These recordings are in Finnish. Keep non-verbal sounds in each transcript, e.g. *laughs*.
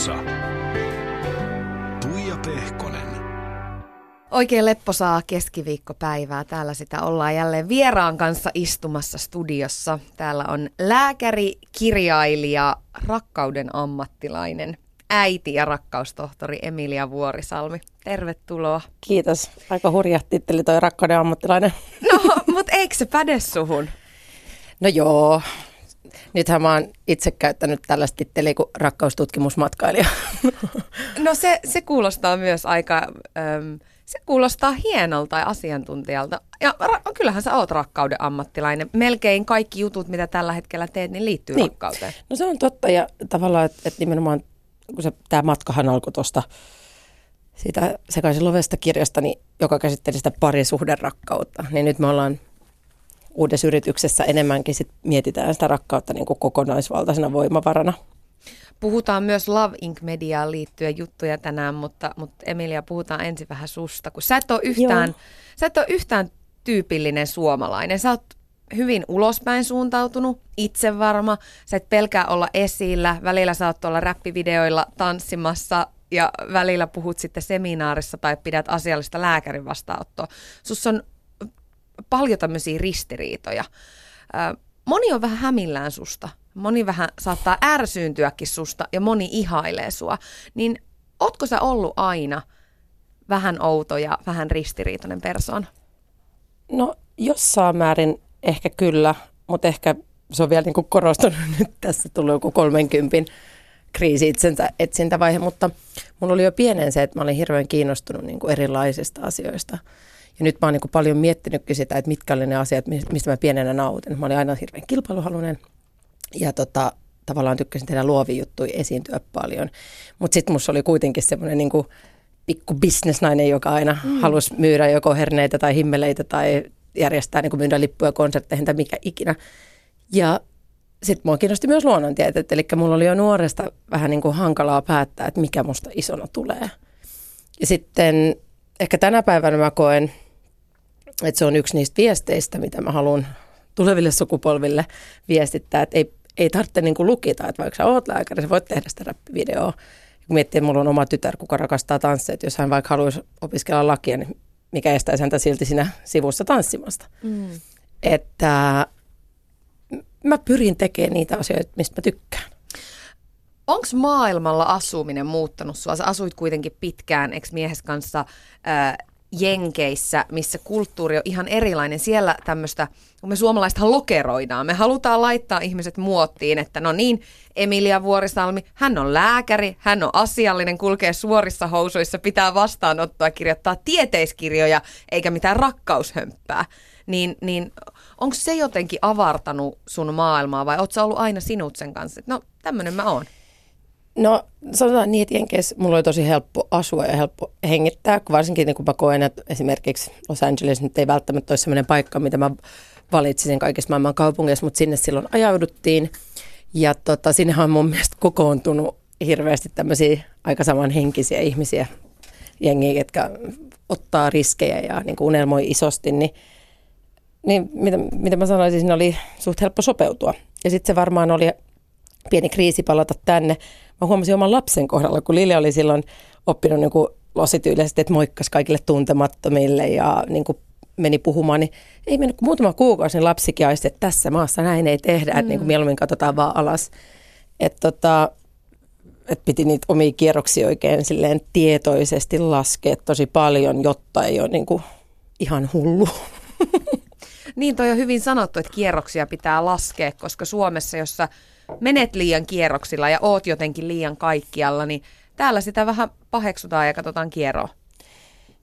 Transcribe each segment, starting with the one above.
studiossa Tuija Pehkonen. Oikein lepposaa keskiviikkopäivää. Täällä sitä ollaan jälleen vieraan kanssa istumassa studiossa. Täällä on lääkäri, kirjailija, rakkauden ammattilainen, äiti ja rakkaustohtori Emilia Vuorisalmi. Tervetuloa. Kiitos. Aika hurja titteli toi rakkauden ammattilainen. No, mutta eikö se päde suhun? No joo. Nythän mä oon itse käyttänyt tällaista titteliä kuin rakkaustutkimusmatkailija. *laughs* No se, se kuulostaa myös aika, äm, se kuulostaa hienolta ja asiantuntijalta. Ja ra- kyllähän sä oot rakkauden ammattilainen. Melkein kaikki jutut, mitä tällä hetkellä teet, niin liittyy Niin. rakkauteen. No se on totta ja tavallaan, että, että nimenomaan kun se, tämä matkahan alkoi tuosta siitä sekaisin lovesta kirjasta, niin, joka käsitteli sitä parisuhderakkautta, niin nyt me ollaan uudessa yrityksessä enemmänkin sit mietitään sitä rakkautta niin kuin kokonaisvaltaisena voimavarana. Puhutaan myös Love Inc. Mediaan liittyen juttuja tänään, mutta, mutta Emilia, puhutaan ensin vähän susta, kun sä et ole yhtään, Joo. sä et ole yhtään tyypillinen suomalainen. Sä oot hyvin ulospäin suuntautunut, itsevarma, sä et pelkää olla esillä, välillä sä oot tuolla räppivideoilla tanssimassa ja välillä puhut sitten seminaarissa tai pidät asiallista lääkärin vastaanottoa. Sus on paljon tämmöisiä ristiriitoja. Moni on vähän hämillään susta. Moni vähän saattaa ärsyyntyäkin susta ja moni ihailee sua. Niin ootko sä ollut aina vähän outo ja vähän ristiriitainen persoona? No jossain määrin ehkä kyllä, mutta ehkä se on vielä niin kuin korostunut *laughs* nyt tässä tullut joku 30 kriisi itsensä etsintävaihe, mutta mulla oli jo pienen se, että mä olin hirveän kiinnostunut niin kuin erilaisista asioista. Ja nyt mä oon niin kuin paljon miettinytkin sitä, että mitkä oli ne asiat, mis- mistä mä pienenä nautin. Mä olin aina hirveän kilpailuhalunen ja tota, tavallaan tykkäsin tehdä luovia juttuja, esiintyä paljon. Mutta sitten musta oli kuitenkin semmoinen niin kuin pikku bisnesnainen, joka aina mm. halusi myydä joko herneitä tai himmeleitä tai järjestää niin kuin myydä lippuja konsertteihin tai mikä ikinä. Ja sitten mua kiinnosti myös luonnontieteet, eli mulla oli jo nuoresta vähän niin kuin hankalaa päättää, että mikä musta isona tulee. Ja sitten ehkä tänä päivänä mä koen, että se on yksi niistä viesteistä, mitä mä haluan tuleville sukupolville viestittää, että ei, ei tarvitse niin lukita, että vaikka sä oot lääkäri, sä voit tehdä sitä räppivideoa. Kun miettii, että mulla on oma tytär, kuka rakastaa tansseja, että jos hän vaikka haluaisi opiskella lakia, niin mikä estäisi häntä silti siinä sivussa tanssimasta. Mm. Että mä pyrin tekemään niitä asioita, mistä mä tykkään. Onko maailmalla asuminen muuttanut sua? Sä asuit kuitenkin pitkään ex-miehes kanssa ää, Jenkeissä, missä kulttuuri on ihan erilainen. Siellä tämmöistä, kun me suomalaisethan lokeroidaan. Me halutaan laittaa ihmiset muottiin, että no niin, Emilia Vuorisalmi, hän on lääkäri, hän on asiallinen, kulkee suorissa housuissa, pitää vastaanottoa, kirjoittaa tieteiskirjoja, eikä mitään rakkaushömppää. Niin, niin onko se jotenkin avartanut sun maailmaa vai oot sä ollut aina sinut sen kanssa? että No tämmönen mä oon. No sanotaan niin, että Jenkeissä mulla oli tosi helppo asua ja helppo hengittää, varsinkin niin kun mä koen, että esimerkiksi Los Angeles nyt ei välttämättä ole sellainen paikka, mitä mä valitsisin kaikissa maailman kaupungeissa, mutta sinne silloin ajauduttiin. Ja tota, sinnehän on mun mielestä kokoontunut hirveästi tämmöisiä aika samanhenkisiä ihmisiä, jengiä, jotka ottaa riskejä ja niin kuin unelmoi isosti, niin, niin mitä, mitä mä sanoisin, siinä oli suht helppo sopeutua. Ja sitten se varmaan oli pieni kriisi palata tänne. Mä huomasin oman lapsen kohdalla, kun Lille oli silloin oppinut niin losityylisesti, että moikkas kaikille tuntemattomille ja niin kuin meni puhumaan, niin ei mennyt kuin muutama kuukausi, niin lapsikin aisti, että tässä maassa näin ei tehdä, mm. että niin kuin mieluummin katsotaan vaan alas. Että tota, et piti niitä omia kierroksia oikein silleen tietoisesti laskea tosi paljon, jotta ei ole niin kuin ihan hullu. *laughs* Niin toi on hyvin sanottu, että kierroksia pitää laskea, koska Suomessa, jossa menet liian kierroksilla ja oot jotenkin liian kaikkialla, niin täällä sitä vähän paheksutaan ja katsotaan kierroa.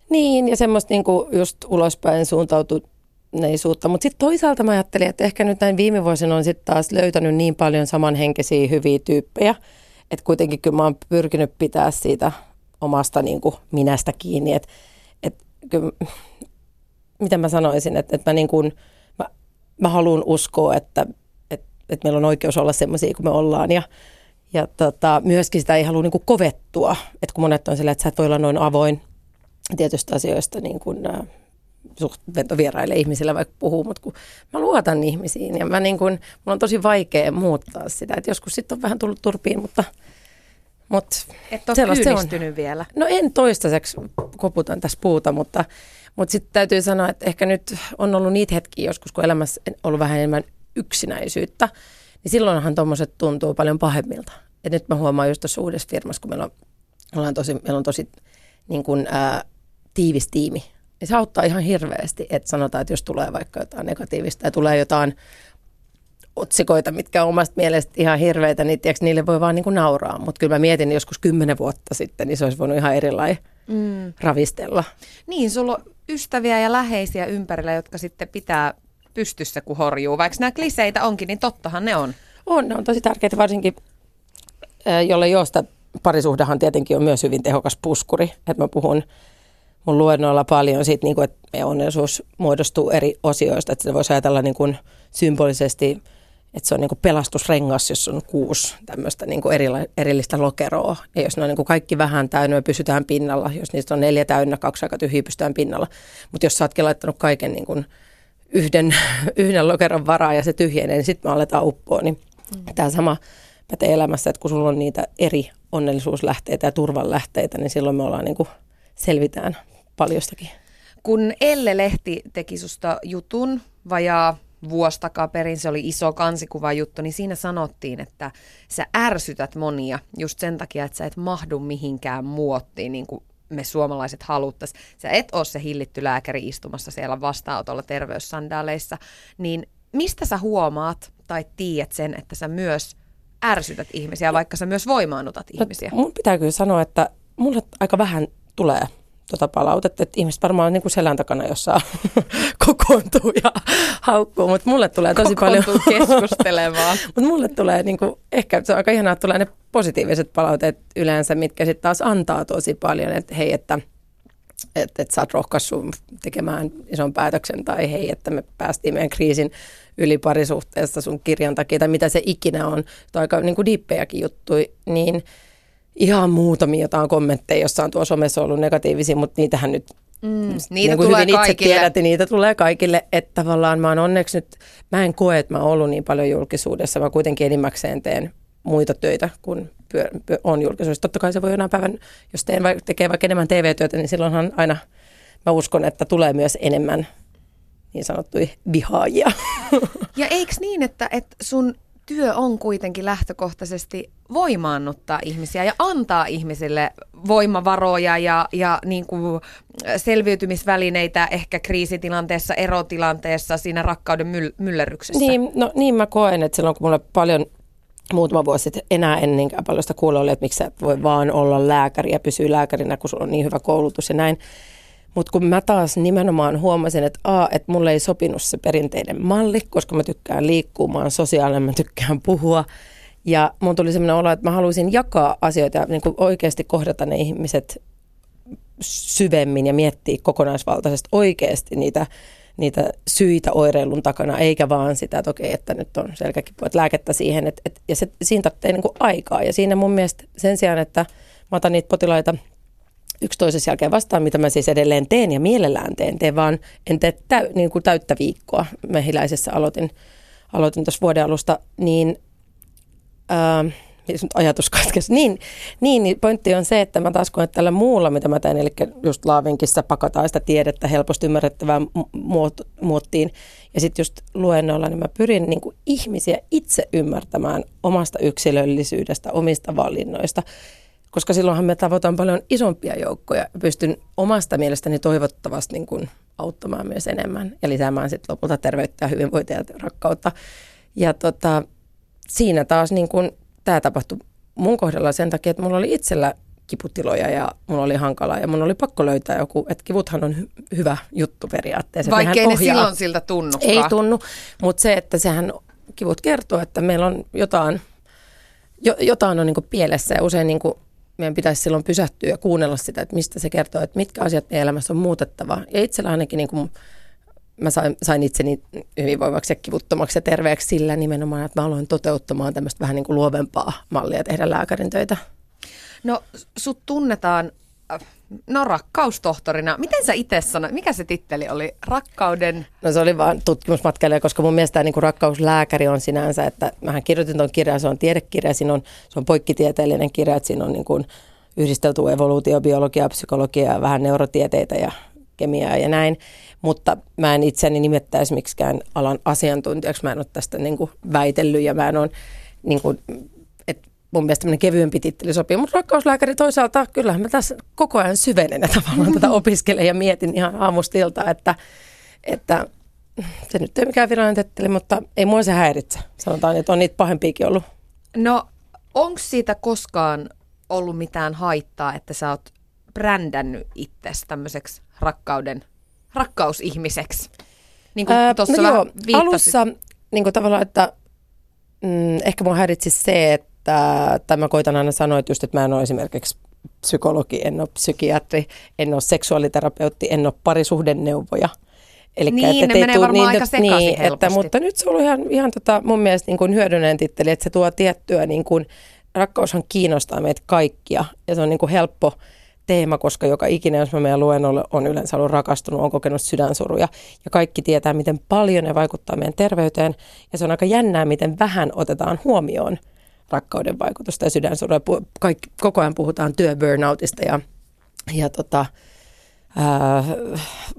Niin, ja semmoista niinku just ulospäin suuntautuneisuutta. Mutta sitten toisaalta mä ajattelin, että ehkä nyt näin viime vuosina on sitten taas löytänyt niin paljon samanhenkisiä hyviä tyyppejä, että kuitenkin kyllä mä oon pyrkinyt pitää siitä omasta niinku minästä kiinni. Että et, kyllä, mitä mä sanoisin, että, että mä, niinku, mä, mä haluan uskoa, että, että, meillä on oikeus olla semmoisia kuin me ollaan. Ja ja tota, myöskin sitä ei halua niin kuin kovettua, että kun monet on sillä, että sä et voi olla noin avoin tietystä asioista niin kuin, suht ventovieraille ihmisille vaikka puhuu, mutta kun mä luotan ihmisiin. Ja mä niin kuin, mulla on tosi vaikea muuttaa sitä, että joskus sitten on vähän tullut turpiin, mutta, Mut Et ole kyynistynyt vielä. No en toistaiseksi koputan tässä puuta, mutta, mutta sitten täytyy sanoa, että ehkä nyt on ollut niitä hetkiä joskus, kun elämässä on ollut vähän enemmän yksinäisyyttä, niin silloinhan tuommoiset tuntuu paljon pahemmilta. Et nyt mä huomaan just tuossa uudessa firmassa, kun meillä on, ollaan tosi, meillä on tosi niin kuin, ää, tiivis tiimi. Ja se auttaa ihan hirveästi, että sanotaan, että jos tulee vaikka jotain negatiivista ja tulee jotain otsikoita, mitkä on omasta mielestä ihan hirveitä, niin tiiäks, niille voi vaan niin kuin nauraa. Mutta kyllä mä mietin joskus kymmenen vuotta sitten, niin se olisi voinut ihan erilainen mm. ravistella. Niin, sulla on ystäviä ja läheisiä ympärillä, jotka sitten pitää pystyssä, kun horjuu. Vaikka nämä kliseitä onkin, niin tottahan ne on. On, ne on tosi tärkeitä, varsinkin jolle josta parisuhdehan tietenkin on myös hyvin tehokas puskuri. Että mä puhun mun luennoilla paljon siitä, niin kuin, että meidän onnellisuus muodostuu eri osioista. Että se voisi ajatella niin kuin symbolisesti, että se on niin kuin pelastusrengas, jos on kuusi tämmöistä niin kuin erila- erillistä lokeroa. Ja jos ne on niin kuin kaikki vähän täynnä, me pysytään pinnalla. Jos niistä on neljä täynnä, kaksi aika tyhjiä, pystytään pinnalla. Mutta jos sä ootkin laittanut kaiken niin kuin yhden, yhden lokeron varaa ja se tyhjenee, niin sitten me aletaan uppoa. Niin mm. tämä sama pätee elämässä, että kun sulla on niitä eri onnellisuuslähteitä ja turvanlähteitä, niin silloin me ollaan niin kuin selvitään paljostakin. Kun Elle Lehti teki susta jutun vajaa vuosi takaperin, se oli iso kansikuva juttu, niin siinä sanottiin, että sä ärsytät monia just sen takia, että sä et mahdu mihinkään muottiin, niin kuin me suomalaiset haluttaisiin. Sä et ole se hillitty lääkäri istumassa siellä vastaanotolla terveyssandaaleissa, niin mistä sä huomaat tai tiedät sen, että sä myös ärsytät ihmisiä, vaikka sä myös voimaannutat no, ihmisiä? Mun pitää kyllä sanoa, että mulle aika vähän tulee tuota palautetta, että ihmiset varmaan niin kuin selän takana jossain *laughs* kokoontuu ja haukkuu, mutta mulle tulee tosi paljon... keskustelemaan. *laughs* mutta mulle tulee niin kuin, ehkä se on aika ihanaa, että tulee ne positiiviset palautteet yleensä, mitkä sitten taas antaa tosi paljon, että hei, että että, että sä oot rohkaissut tekemään ison päätöksen tai hei, että me päästiin meidän kriisin yli parisuhteessa sun kirjan takia tai mitä se ikinä on. Tämä aika niin kuin diippejäkin juttuja, niin ihan muutamia jotain kommentteja, jossa on tuossa somessa ollut negatiivisia, mutta niitähän nyt Mm, niitä niin kuin tulee hyvin itse kaikille. tiedät, niitä tulee kaikille, että tavallaan mä oon onneksi nyt, mä en koe, että mä oon ollut niin paljon julkisuudessa, mä kuitenkin enimmäkseen teen muita töitä, kun pyö, pyö, on julkisuudessa. Totta kai se voi jonain päivän, jos teen, tekee vaikka enemmän TV-työtä, niin silloinhan aina mä uskon, että tulee myös enemmän niin sanottuja vihaajia. Ja eikö niin, että, että sun työ on kuitenkin lähtökohtaisesti voimaannuttaa ihmisiä ja antaa ihmisille voimavaroja ja, ja niin kuin selviytymisvälineitä ehkä kriisitilanteessa, erotilanteessa, siinä rakkauden myll- myllerryksessä. Niin, no, niin mä koen, että silloin kun mulle paljon muutama vuosi sitten enää en niinkään paljon sitä kuulla oli, että miksi sä voi vaan olla lääkäri ja pysyä lääkärinä, kun sulla on niin hyvä koulutus ja näin. Mutta kun mä taas nimenomaan huomasin, että a, että mulle ei sopinut se perinteinen malli, koska mä tykkään liikkua, mä oon sosiaalinen, mä tykkään puhua. Ja mun tuli sellainen olo, että mä haluaisin jakaa asioita ja niin oikeasti kohdata ne ihmiset syvemmin ja miettiä kokonaisvaltaisesti oikeasti niitä, niitä syitä oireilun takana, eikä vaan sitä, että okei, että nyt on selkäkipu, että lääkettä siihen. Että, että, ja se, siinä tarvitsee niin aikaa. Ja siinä mun mielestä sen sijaan, että mä otan niitä potilaita – yksi toisessa jälkeen vastaan, mitä mä siis edelleen teen ja mielellään teen. Teen vaan, en tee täy, niin kuin täyttä viikkoa. Mehiläisessä aloitin, aloitin tuossa vuoden alusta, niin ää, nyt ajatus katkesi. Niin, niin, niin, pointti on se, että mä taas koen tällä muulla, mitä mä teen, eli just Laavinkissa pakataan sitä tiedettä helposti ymmärrettävään muot, muottiin. Ja sitten just luennoilla, niin mä pyrin niin kuin ihmisiä itse ymmärtämään omasta yksilöllisyydestä, omista valinnoista koska silloinhan me tavoitan paljon isompia joukkoja ja pystyn omasta mielestäni toivottavasti niin kuin auttamaan myös enemmän ja lisäämään sitten lopulta terveyttä ja hyvinvointia ja rakkautta. Ja tota, siinä taas niin kuin, tämä tapahtui mun kohdalla sen takia, että mulla oli itsellä kiputiloja ja mulla oli hankalaa ja mun oli pakko löytää joku, että kivuthan on hy- hyvä juttu periaatteessa. Vaikkei ne silloin siltä tunnu. Ei tunnu, mutta se, että sehän kivut kertoo, että meillä on jotain, jo, jotain on niin pielessä ja usein niin meidän pitäisi silloin pysähtyä ja kuunnella sitä, että mistä se kertoo, että mitkä asiat meidän elämässä on muutettava. Ja itsellä ainakin niin kuin mä sain, sain itseni hyvinvoivaksi ja kivuttomaksi ja terveeksi sillä nimenomaan, että mä aloin toteuttamaan tämmöistä vähän niin kuin luovempaa mallia tehdä lääkärin töitä. No sut tunnetaan No rakkaustohtorina. Miten sä itse sanoit, mikä se titteli oli? Rakkauden... No se oli vaan tutkimusmatkailija, koska mun mielestä niin kuin rakkauslääkäri on sinänsä, että mähän kirjoitin tuon kirjan, se on tiedekirja, siinä on, se on poikkitieteellinen kirja, että siinä on niin kuin yhdistelty evoluutio, biologia, psykologia, vähän neurotieteitä ja kemiaa ja näin. Mutta mä en itseäni nimettäisi miksikään alan asiantuntijaksi, mä en ole tästä niin kuin väitellyt ja mä en ole niin kuin, mun mielestä tämmöinen kevyempi titteli sopii. Mutta rakkauslääkäri toisaalta, kyllähän mä tässä koko ajan syvenen ja tavallaan tätä opiskelen ja mietin ihan aamustilta, että, että se nyt ei mikään virallinen titteli, mutta ei mua se häiritse. Sanotaan, että on niitä pahempiakin ollut. No, onko siitä koskaan ollut mitään haittaa, että sä oot brändännyt itsesi tämmöiseksi rakkauden, rakkausihmiseksi? Niin kuin Ää, no joo, alussa niin kuin tavallaan, että mm, ehkä mua häiritsi se, että että, tai mä koitan aina sanoa, että, just, että mä en ole esimerkiksi psykologi, en ole psykiatri, en ole seksuaaliterapeutti, en ole parisuhdeneuvoja. Eli niin, että, ne menee varmaan niin, aika sekaisin niin, että, mutta nyt se on ollut ihan, ihan tota, mun mielestä niin kuin hyödyllinen titteli, että se tuo tiettyä, niin kuin, rakkaushan kiinnostaa meitä kaikkia. Ja se on niin kuin helppo teema, koska joka ikinen, jos mä meidän luennolle on yleensä ollut rakastunut, on kokenut sydänsuruja. Ja kaikki tietää, miten paljon ne vaikuttaa meidän terveyteen. Ja se on aika jännää, miten vähän otetaan huomioon rakkauden vaikutusta ja sydänsurua. Kaikki, koko ajan puhutaan työburnoutista ja, ja tota, ää,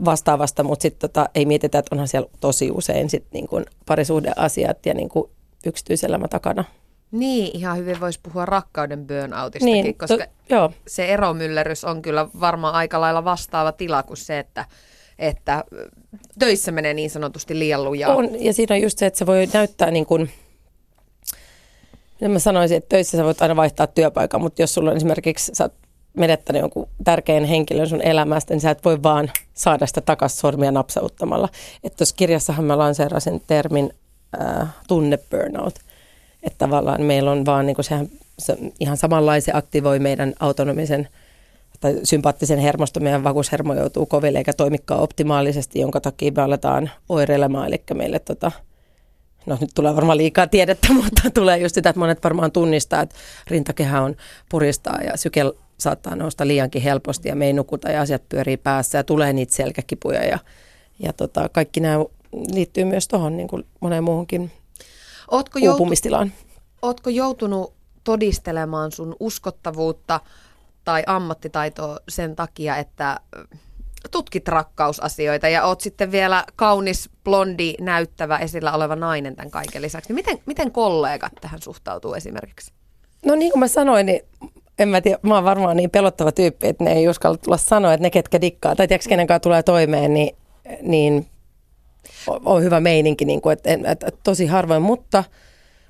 vastaavasta, mutta sitten tota, ei mietitä, että onhan siellä tosi usein sit niin kuin parisuhdeasiat ja niin kuin yksityiselämä takana. Niin, ihan hyvin voisi puhua rakkauden burnoutistakin, niin, koska to, joo. se eromyllerys on kyllä varmaan aika lailla vastaava tila kuin se, että että töissä menee niin sanotusti liian lujaa. On, ja siinä on just se, että se voi näyttää niin kuin, mä sanoisin, että töissä sä voit aina vaihtaa työpaikan, mutta jos sulla on esimerkiksi, sä oot menettänyt jonkun tärkeän henkilön sun elämästä, niin sä et voi vaan saada sitä takaisin sormia napsauttamalla. Että tuossa kirjassahan mä lanseerasin termin äh, tunne burnout. Että tavallaan meillä on vaan, niin sehän, se ihan samanlaisen aktivoi meidän autonomisen tai sympaattisen hermosto, meidän vakuushermo joutuu koville eikä toimikaan optimaalisesti, jonka takia me aletaan oireilemaan. Eli meille tota, no nyt tulee varmaan liikaa tiedettä, *laughs* mutta tulee just sitä, että monet varmaan tunnistaa, että rintakehä on puristaa ja syke saattaa nousta liiankin helposti ja me ei nukuta ja asiat pyörii päässä ja tulee niitä selkäkipuja ja, ja tota, kaikki nämä liittyy myös tuohon niin kuin moneen muuhunkin Ootko uupumistilaan. Ootko joutunut todistelemaan sun uskottavuutta tai ammattitaitoa sen takia, että tutkit rakkausasioita ja oot sitten vielä kaunis, blondi, näyttävä, esillä oleva nainen tämän kaiken lisäksi. Miten, miten kollegat tähän suhtautuu esimerkiksi? No niin kuin mä sanoin, niin en mä tiedä, mä oon varmaan niin pelottava tyyppi, että ne ei uskalla tulla sanoa, että ne ketkä dikkaa tai tiedätkö kenen kanssa tulee toimeen, niin, niin on hyvä meininki, niin kuin, että, että, että tosi harvoin, mutta,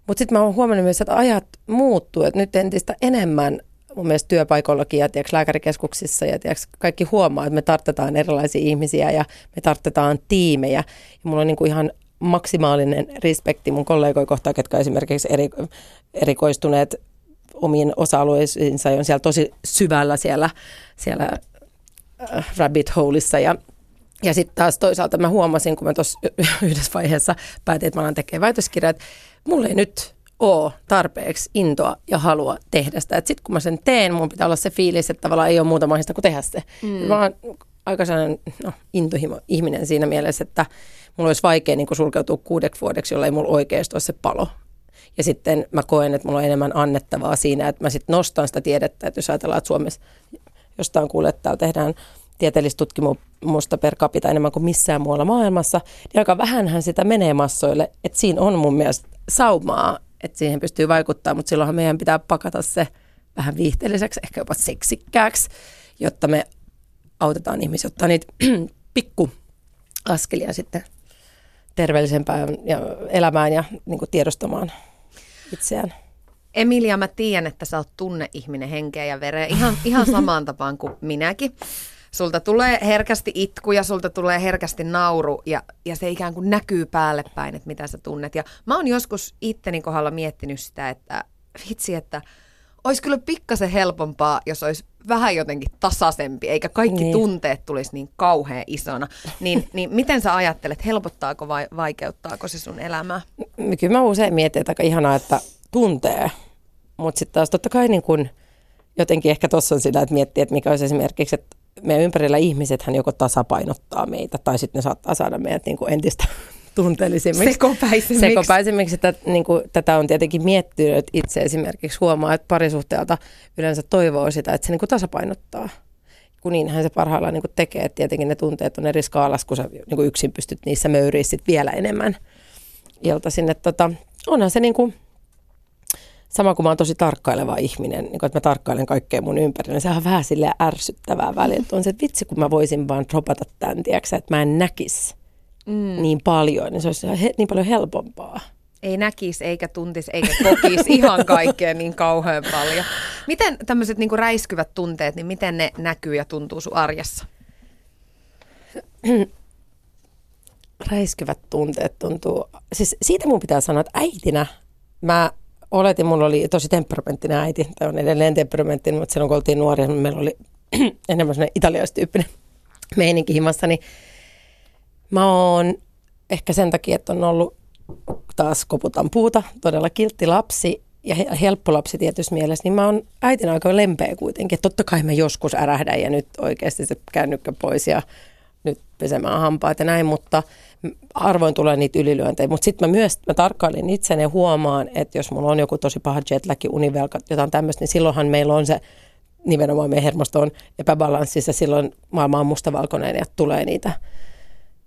mutta sitten mä oon huomannut myös, että ajat muuttuu, että nyt entistä enemmän mun mielestä työpaikoillakin ja tiiäks, lääkärikeskuksissa ja tiiäks, kaikki huomaa, että me tarttetaan erilaisia ihmisiä ja me tarttetaan tiimejä. Ja mulla on niin kuin ihan maksimaalinen respekti mun kollegoja kohtaan, ketkä esimerkiksi eri, erikoistuneet omiin osa-alueisiinsa on siellä tosi syvällä siellä, siellä äh, rabbit holeissa ja ja sitten taas toisaalta mä huomasin, kun mä tuossa yhdessä vaiheessa päätin, että mä alan tekemään väitöskirjaa, että mulla ei nyt ole tarpeeksi intoa ja halua tehdä sitä. Sitten kun mä sen teen, mun pitää olla se fiilis, että tavallaan ei ole muuta mahdollista kuin tehdä se. Mm. Mä oon aika sellainen no, intohimo ihminen siinä mielessä, että mulla olisi vaikea niin sulkeutua kuudeksi vuodeksi, jolla ei mulla oikeasti ole se palo. Ja sitten mä koen, että mulla on enemmän annettavaa siinä, että mä sitten nostan sitä tiedettä, että jos ajatellaan, että Suomessa jostain kuulee, että täällä tehdään tieteellistä tutkimusta per capita enemmän kuin missään muualla maailmassa, niin aika vähänhän sitä menee massoille. Että siinä on mun mielestä saumaa että siihen pystyy vaikuttaa, mutta silloinhan meidän pitää pakata se vähän viihteelliseksi, ehkä jopa seksikkääksi, jotta me autetaan ihmisiä ottaa niitä *clears throat* pikku askelia sitten terveellisempään ja elämään ja niin kuin tiedostamaan itseään. Emilia, mä tiedän, että sä oot tunneihminen henkeä ja vereä ihan, ihan samaan tapaan kuin minäkin. Sulta tulee herkästi itku ja sulta tulee herkästi nauru ja, ja se ikään kuin näkyy päälle päin, että mitä sä tunnet. Ja mä oon joskus itteni kohdalla miettinyt sitä, että vitsi, että olisi kyllä pikkasen helpompaa, jos olisi vähän jotenkin tasaisempi, eikä kaikki niin. tunteet tulisi niin kauhean isona. Niin, *laughs* niin miten sä ajattelet, helpottaako vai vaikeuttaako se sun elämää? Kyllä mä usein mietin, että aika ihanaa, että tuntee. Mutta sitten taas totta kai niin kun, jotenkin ehkä tuossa on sitä, että miettii, että mikä olisi esimerkiksi, että meidän ympärillä ihmisethän joko tasapainottaa meitä tai sitten ne saattaa saada meidät niin kuin entistä *laughs* tunteellisimmiksi. Sekopäisemmiksi. Sekopäisemmiksi. Että, niin kuin, tätä on tietenkin miettinyt itse esimerkiksi huomaa, että parisuhteelta yleensä toivoo sitä, että se niin kuin tasapainottaa. Kun niinhän se parhaillaan niin kuin tekee, että tietenkin ne tunteet on eri skaalassa, kun sä niin kuin yksin pystyt niissä möyriä vielä enemmän iltaisin. Että tota, onhan se niin kuin, sama kuin mä oon tosi tarkkaileva ihminen, niin kun, että mä tarkkailen kaikkea mun ympärillä, niin sehän on vähän silleen ärsyttävää väliin. On se, että vitsi, kun mä voisin vaan dropata tämän, tiiäksä, että mä en näkisi mm. niin paljon, niin se olisi he, niin paljon helpompaa. Ei näkisi, eikä tuntisi, eikä kokisi *laughs* ihan kaikkea niin kauhean paljon. Miten tämmöiset niin räiskyvät tunteet, niin miten ne näkyy ja tuntuu sun arjessa? *clears throat* räiskyvät tunteet tuntuu, siis siitä mun pitää sanoa, että äitinä mä oletin, mulla oli tosi temperamenttinen äiti, tai on edelleen temperamenttinen, mutta silloin kun oltiin nuoria, niin meillä oli *clears throat* enemmän sellainen italialaistyyppinen *clears throat* meininki himassa, niin mä oon ehkä sen takia, että on ollut taas koputan puuta, todella kiltti lapsi ja helppo lapsi tietysti mielessä, niin mä oon äitinä aika lempeä kuitenkin. Että totta kai mä joskus ärähdän ja nyt oikeasti se kännykkä pois ja nyt pesemään hampaat ja näin, mutta harvoin tulee niitä ylilyöntejä. Mutta sitten mä myös mä tarkkailin itseni ja huomaan, että jos mulla on joku tosi paha jetlag, univelka, jotain tämmöistä, niin silloinhan meillä on se nimenomaan meidän hermosto on epäbalanssissa, silloin maailma on mustavalkoinen ja tulee niitä,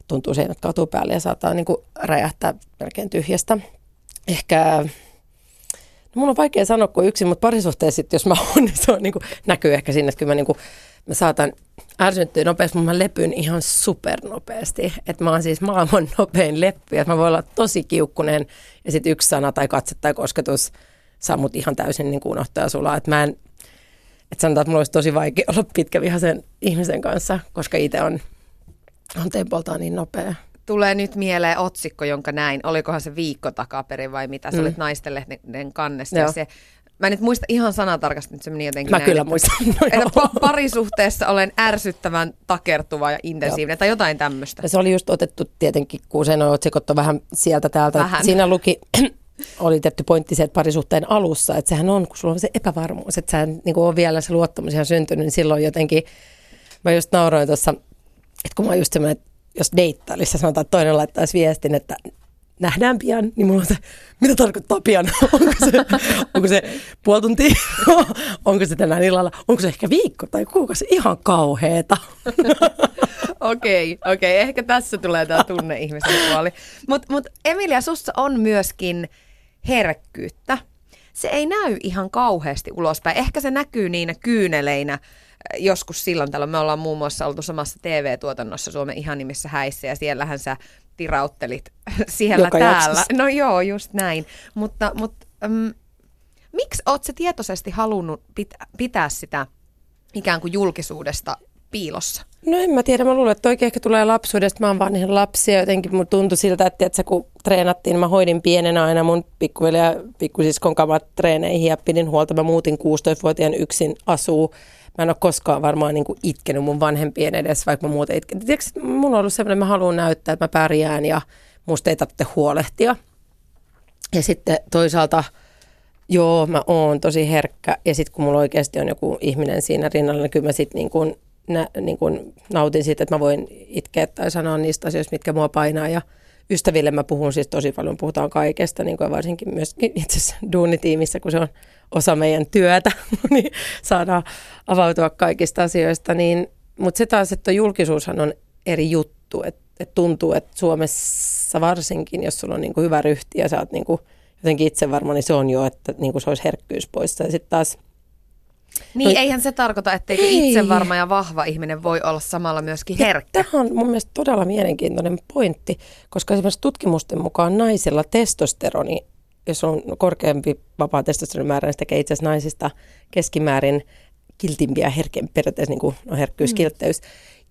tuntuu seinät katuu päälle ja saattaa niin räjähtää melkein tyhjästä. Ehkä No mun on vaikea sanoa kuin yksin, mutta parisuhteessa jos mä oon, niin se on, niin kuin, näkyy ehkä sinne, että kyllä mä, niin kuin, mä saatan ärsyntyä nopeasti, mutta mä lepyn ihan supernopeasti. Että mä oon siis maailman *laughs* nopein leppi, että mä voin olla tosi kiukkunen ja sitten yksi sana tai katse tai kosketus saa mut ihan täysin niin kuin unohtaa sulaa. Että mä en, että sanotaan, että mulla olisi tosi vaikea olla pitkävihaisen ihmisen kanssa, koska itse on, on tempoltaan niin nopea tulee nyt mieleen otsikko, jonka näin. Olikohan se viikko takaperin vai mitä? Se mm. olit naistenlehden kannessa. Ja se, mä en nyt muista ihan sanatarkasti, että se meni jotenkin Mä näin, kyllä että, muistan. No että pa- parisuhteessa olen ärsyttävän takertuva ja intensiivinen Joo. tai jotain tämmöistä. Se oli just otettu tietenkin, kun sen otsikot on vähän sieltä täältä. Vähän. Siinä luki *clears throat* oli tietty pointti se, että parisuhteen alussa, että sehän on, kun sulla on se epävarmuus, että sä niin on vielä se luottamus ihan syntynyt, niin silloin jotenkin, mä just nauroin tuossa, että kun mä oon just semmoinen, että jos deittailisi sanotaan, että toinen laittaisi viestin, että nähdään pian, niin mulla on se, mitä tarkoittaa pian? *laughs* onko, se, onko se puoli tuntia? *laughs* onko se tänään illalla? Onko se ehkä viikko tai kuukausi? Ihan kauheeta. *laughs* Okei, okei. Okay, okay. Ehkä tässä tulee tämä tunne ihmisen puoli. Mutta mut Emilia, sussa on myöskin herkkyyttä. Se ei näy ihan kauheasti ulospäin. Ehkä se näkyy niinä kyyneleinä, joskus silloin tällä me ollaan muun muassa oltu samassa TV-tuotannossa Suomen ihanimissa häissä ja siellähän sä tirauttelit *laughs* siellä Joka täällä. Jaksossa. No joo, just näin. Mutta, mutta ähm, miksi oot sä tietoisesti halunnut pitää, pitää sitä ikään kuin julkisuudesta piilossa? No en mä tiedä, mä luulen, että oikein ehkä tulee lapsuudesta. Mä oon vanhin lapsi ja jotenkin mun tuntui siltä, että, että kun treenattiin, mä hoidin pienenä aina mun pikkuveli ja pikkusiskon kamat treeneihin ja pidin huolta. Mä muutin 16-vuotiaan yksin asuu mä en ole koskaan varmaan niin kuin itkenyt mun vanhempien edessä, vaikka mä muuten itken. Tiedätkö, mun on ollut sellainen, että mä haluan näyttää, että mä pärjään ja musta ei tarvitse huolehtia. Ja sitten toisaalta, joo, mä oon tosi herkkä. Ja sitten kun mulla oikeasti on joku ihminen siinä rinnalla, niin kyllä mä sitten niin niin nautin siitä, että mä voin itkeä tai sanoa niistä asioista, mitkä mua painaa. Ja ystäville mä puhun siis tosi paljon, puhutaan kaikesta, niin kuin varsinkin myös itse asiassa duunitiimissä, kun se on osa meidän työtä, *laughs* niin saadaan avautua kaikista asioista. Niin, mutta se taas, että julkisuushan on eri juttu, että et tuntuu, että Suomessa varsinkin, jos sulla on niin kuin hyvä ryhti ja sä oot niin kuin jotenkin itsevarma, niin se on jo, että niin kuin se olisi herkkyys poissa. Ja sitten taas niin, Toi, eihän se tarkoita, etteikö ei. itsevarma ja vahva ihminen voi olla samalla myöskin herkkä. Tämä on mun mielestä todella mielenkiintoinen pointti, koska esimerkiksi tutkimusten mukaan naisilla testosteroni jos on korkeampi vapaa testosteronimäärä, niin se tekee itse asiassa naisista keskimäärin kiltimpiä, herkempi, periaatteessa niin kuin no herkkyys, mm. kiltteys.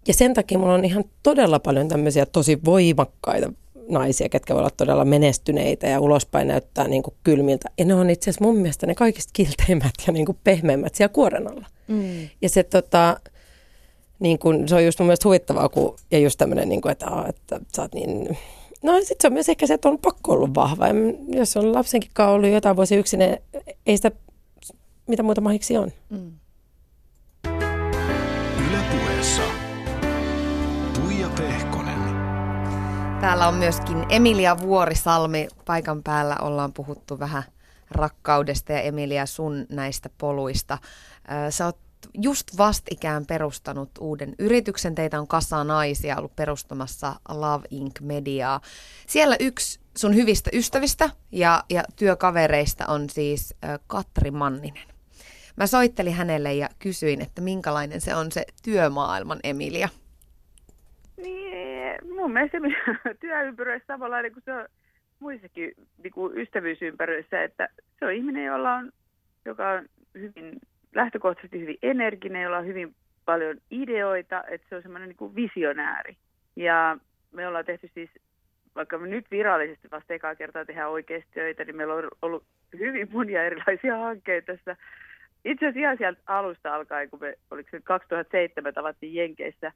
Ja sen takia mulla on ihan todella paljon tämmöisiä tosi voimakkaita naisia, ketkä voivat olla todella menestyneitä ja ulospäin näyttää niin kuin kylmiltä. Ja ne on itse asiassa mun mielestä ne kaikista kilteimmät ja niin kuin pehmeimmät siellä kuoren alla. Mm. Ja se tota, niin kuin, se on just mun mielestä huvittavaa, kun, ja just tämmöinen, niin kuin, että, että sä oot niin No sitten se on myös ehkä se, että on pakko ollut vahva. Ja jos on lapsenkin ollut jotain vuosia yksin, ei sitä, mitä muuta mahiksi on. Mm. Täällä on myöskin Emilia Vuorisalmi. Paikan päällä ollaan puhuttu vähän rakkaudesta ja Emilia sun näistä poluista. Sä oot just vastikään perustanut uuden yrityksen. Teitä on kasa naisia ollut perustamassa Love Inc. Mediaa. Siellä yksi sun hyvistä ystävistä ja, ja työkavereista on siis Katri Manninen. Mä soittelin hänelle ja kysyin, että minkälainen se on se työmaailman Emilia. Niin, mun mielestä *laughs* työympyröissä samanlainen kuin se on muissakin niin kuin ystävyysympäröissä, että se on ihminen, jolla on, joka on hyvin lähtökohtaisesti hyvin energinen, jolla on hyvin paljon ideoita, että se on semmoinen niin kuin visionääri. Ja me ollaan tehty siis, vaikka me nyt virallisesti vasta ekaa kertaa tehdään oikeasti töitä, niin meillä on ollut hyvin monia erilaisia hankkeita tässä. Itse asiassa sieltä alusta alkaen, kun me, oliko se 2007, tavattiin Jenkeissä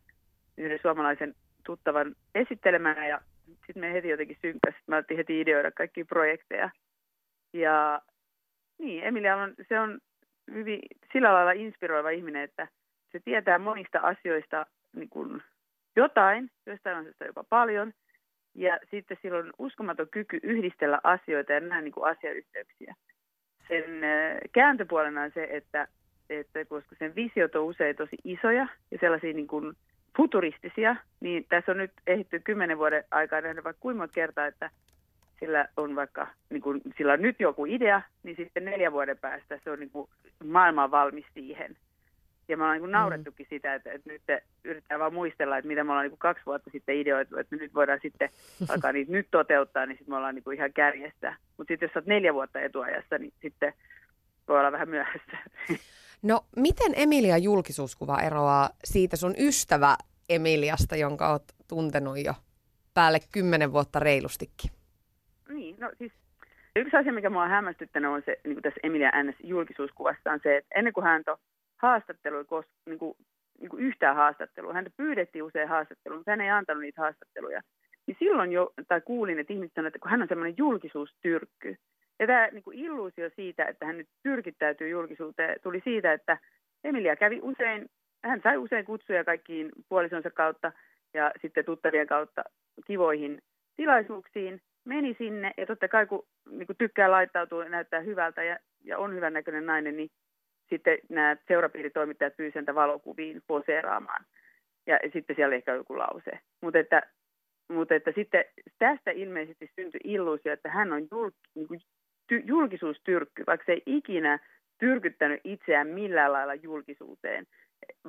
yhden suomalaisen tuttavan esittelemään ja sitten me heti jotenkin synkkäsi. Me alettiin heti ideoida kaikki projekteja. Ja niin, Emilia on, se on hyvin sillä lailla inspiroiva ihminen, että se tietää monista asioista niin kuin jotain, jostain asioista jopa paljon, ja sitten sillä on uskomaton kyky yhdistellä asioita ja nähdä niin kuin asiayhteyksiä. Sen kääntöpuolena on se, että, että koska sen visiot on usein tosi isoja ja sellaisia niin kuin futuristisia, niin tässä on nyt ehditty kymmenen vuoden aikaa nähdä vaikka kuinka monta kertaa, että sillä on vaikka, niin kuin, sillä on nyt joku idea, niin sitten neljä vuoden päästä se on niin kuin maailman valmis siihen. Ja me ollaan niin naurettukin mm. sitä, että, että nyt yritetään vaan muistella, että mitä me ollaan niin kuin kaksi vuotta sitten ideoitu, että nyt voidaan sitten *laughs* alkaa niitä nyt toteuttaa, niin sitten me ollaan niin kuin ihan kärjestä. Mutta sitten jos olet neljä vuotta etuajassa, niin sitten voi olla vähän myöhässä. *laughs* No, miten Emilia julkisuuskuva eroaa siitä sun ystävä Emiliasta, jonka oot tuntenut jo päälle kymmenen vuotta reilustikin? Niin, no siis yksi asia, mikä mua on hämmästyttänyt on se, niin kuin tässä Emilia N. julkisuuskuvassa on se, että ennen kuin hän on haastattelu, niin kuin, niin kuin yhtään haastattelua, häntä pyydettiin usein haastatteluun, mutta hän ei antanut niitä haastatteluja. Niin silloin jo, tai kuulin, että ihmiset sanoivat, että kun hän on semmoinen julkisuustyrkky. Ja tämä niin kuin illuusio siitä, että hän nyt tyrkittäytyy julkisuuteen, tuli siitä, että Emilia kävi usein, hän sai usein kutsuja kaikkiin puolisonsa kautta ja sitten tuttavien kautta kivoihin tilaisuuksiin meni sinne ja totta kai kun niin kuin tykkää laittautua ja näyttää hyvältä ja, ja on hyvän näköinen nainen, niin sitten nämä seurapiiritoimittajat pyysivät valokuviin poseeraamaan. Ja sitten siellä ehkä joku lause. Mutta että, mutta että sitten tästä ilmeisesti syntyi illuusio, että hän on julk, niin kuin ty, julkisuustyrkky, vaikka se ei ikinä tyrkyttänyt itseään millään lailla julkisuuteen,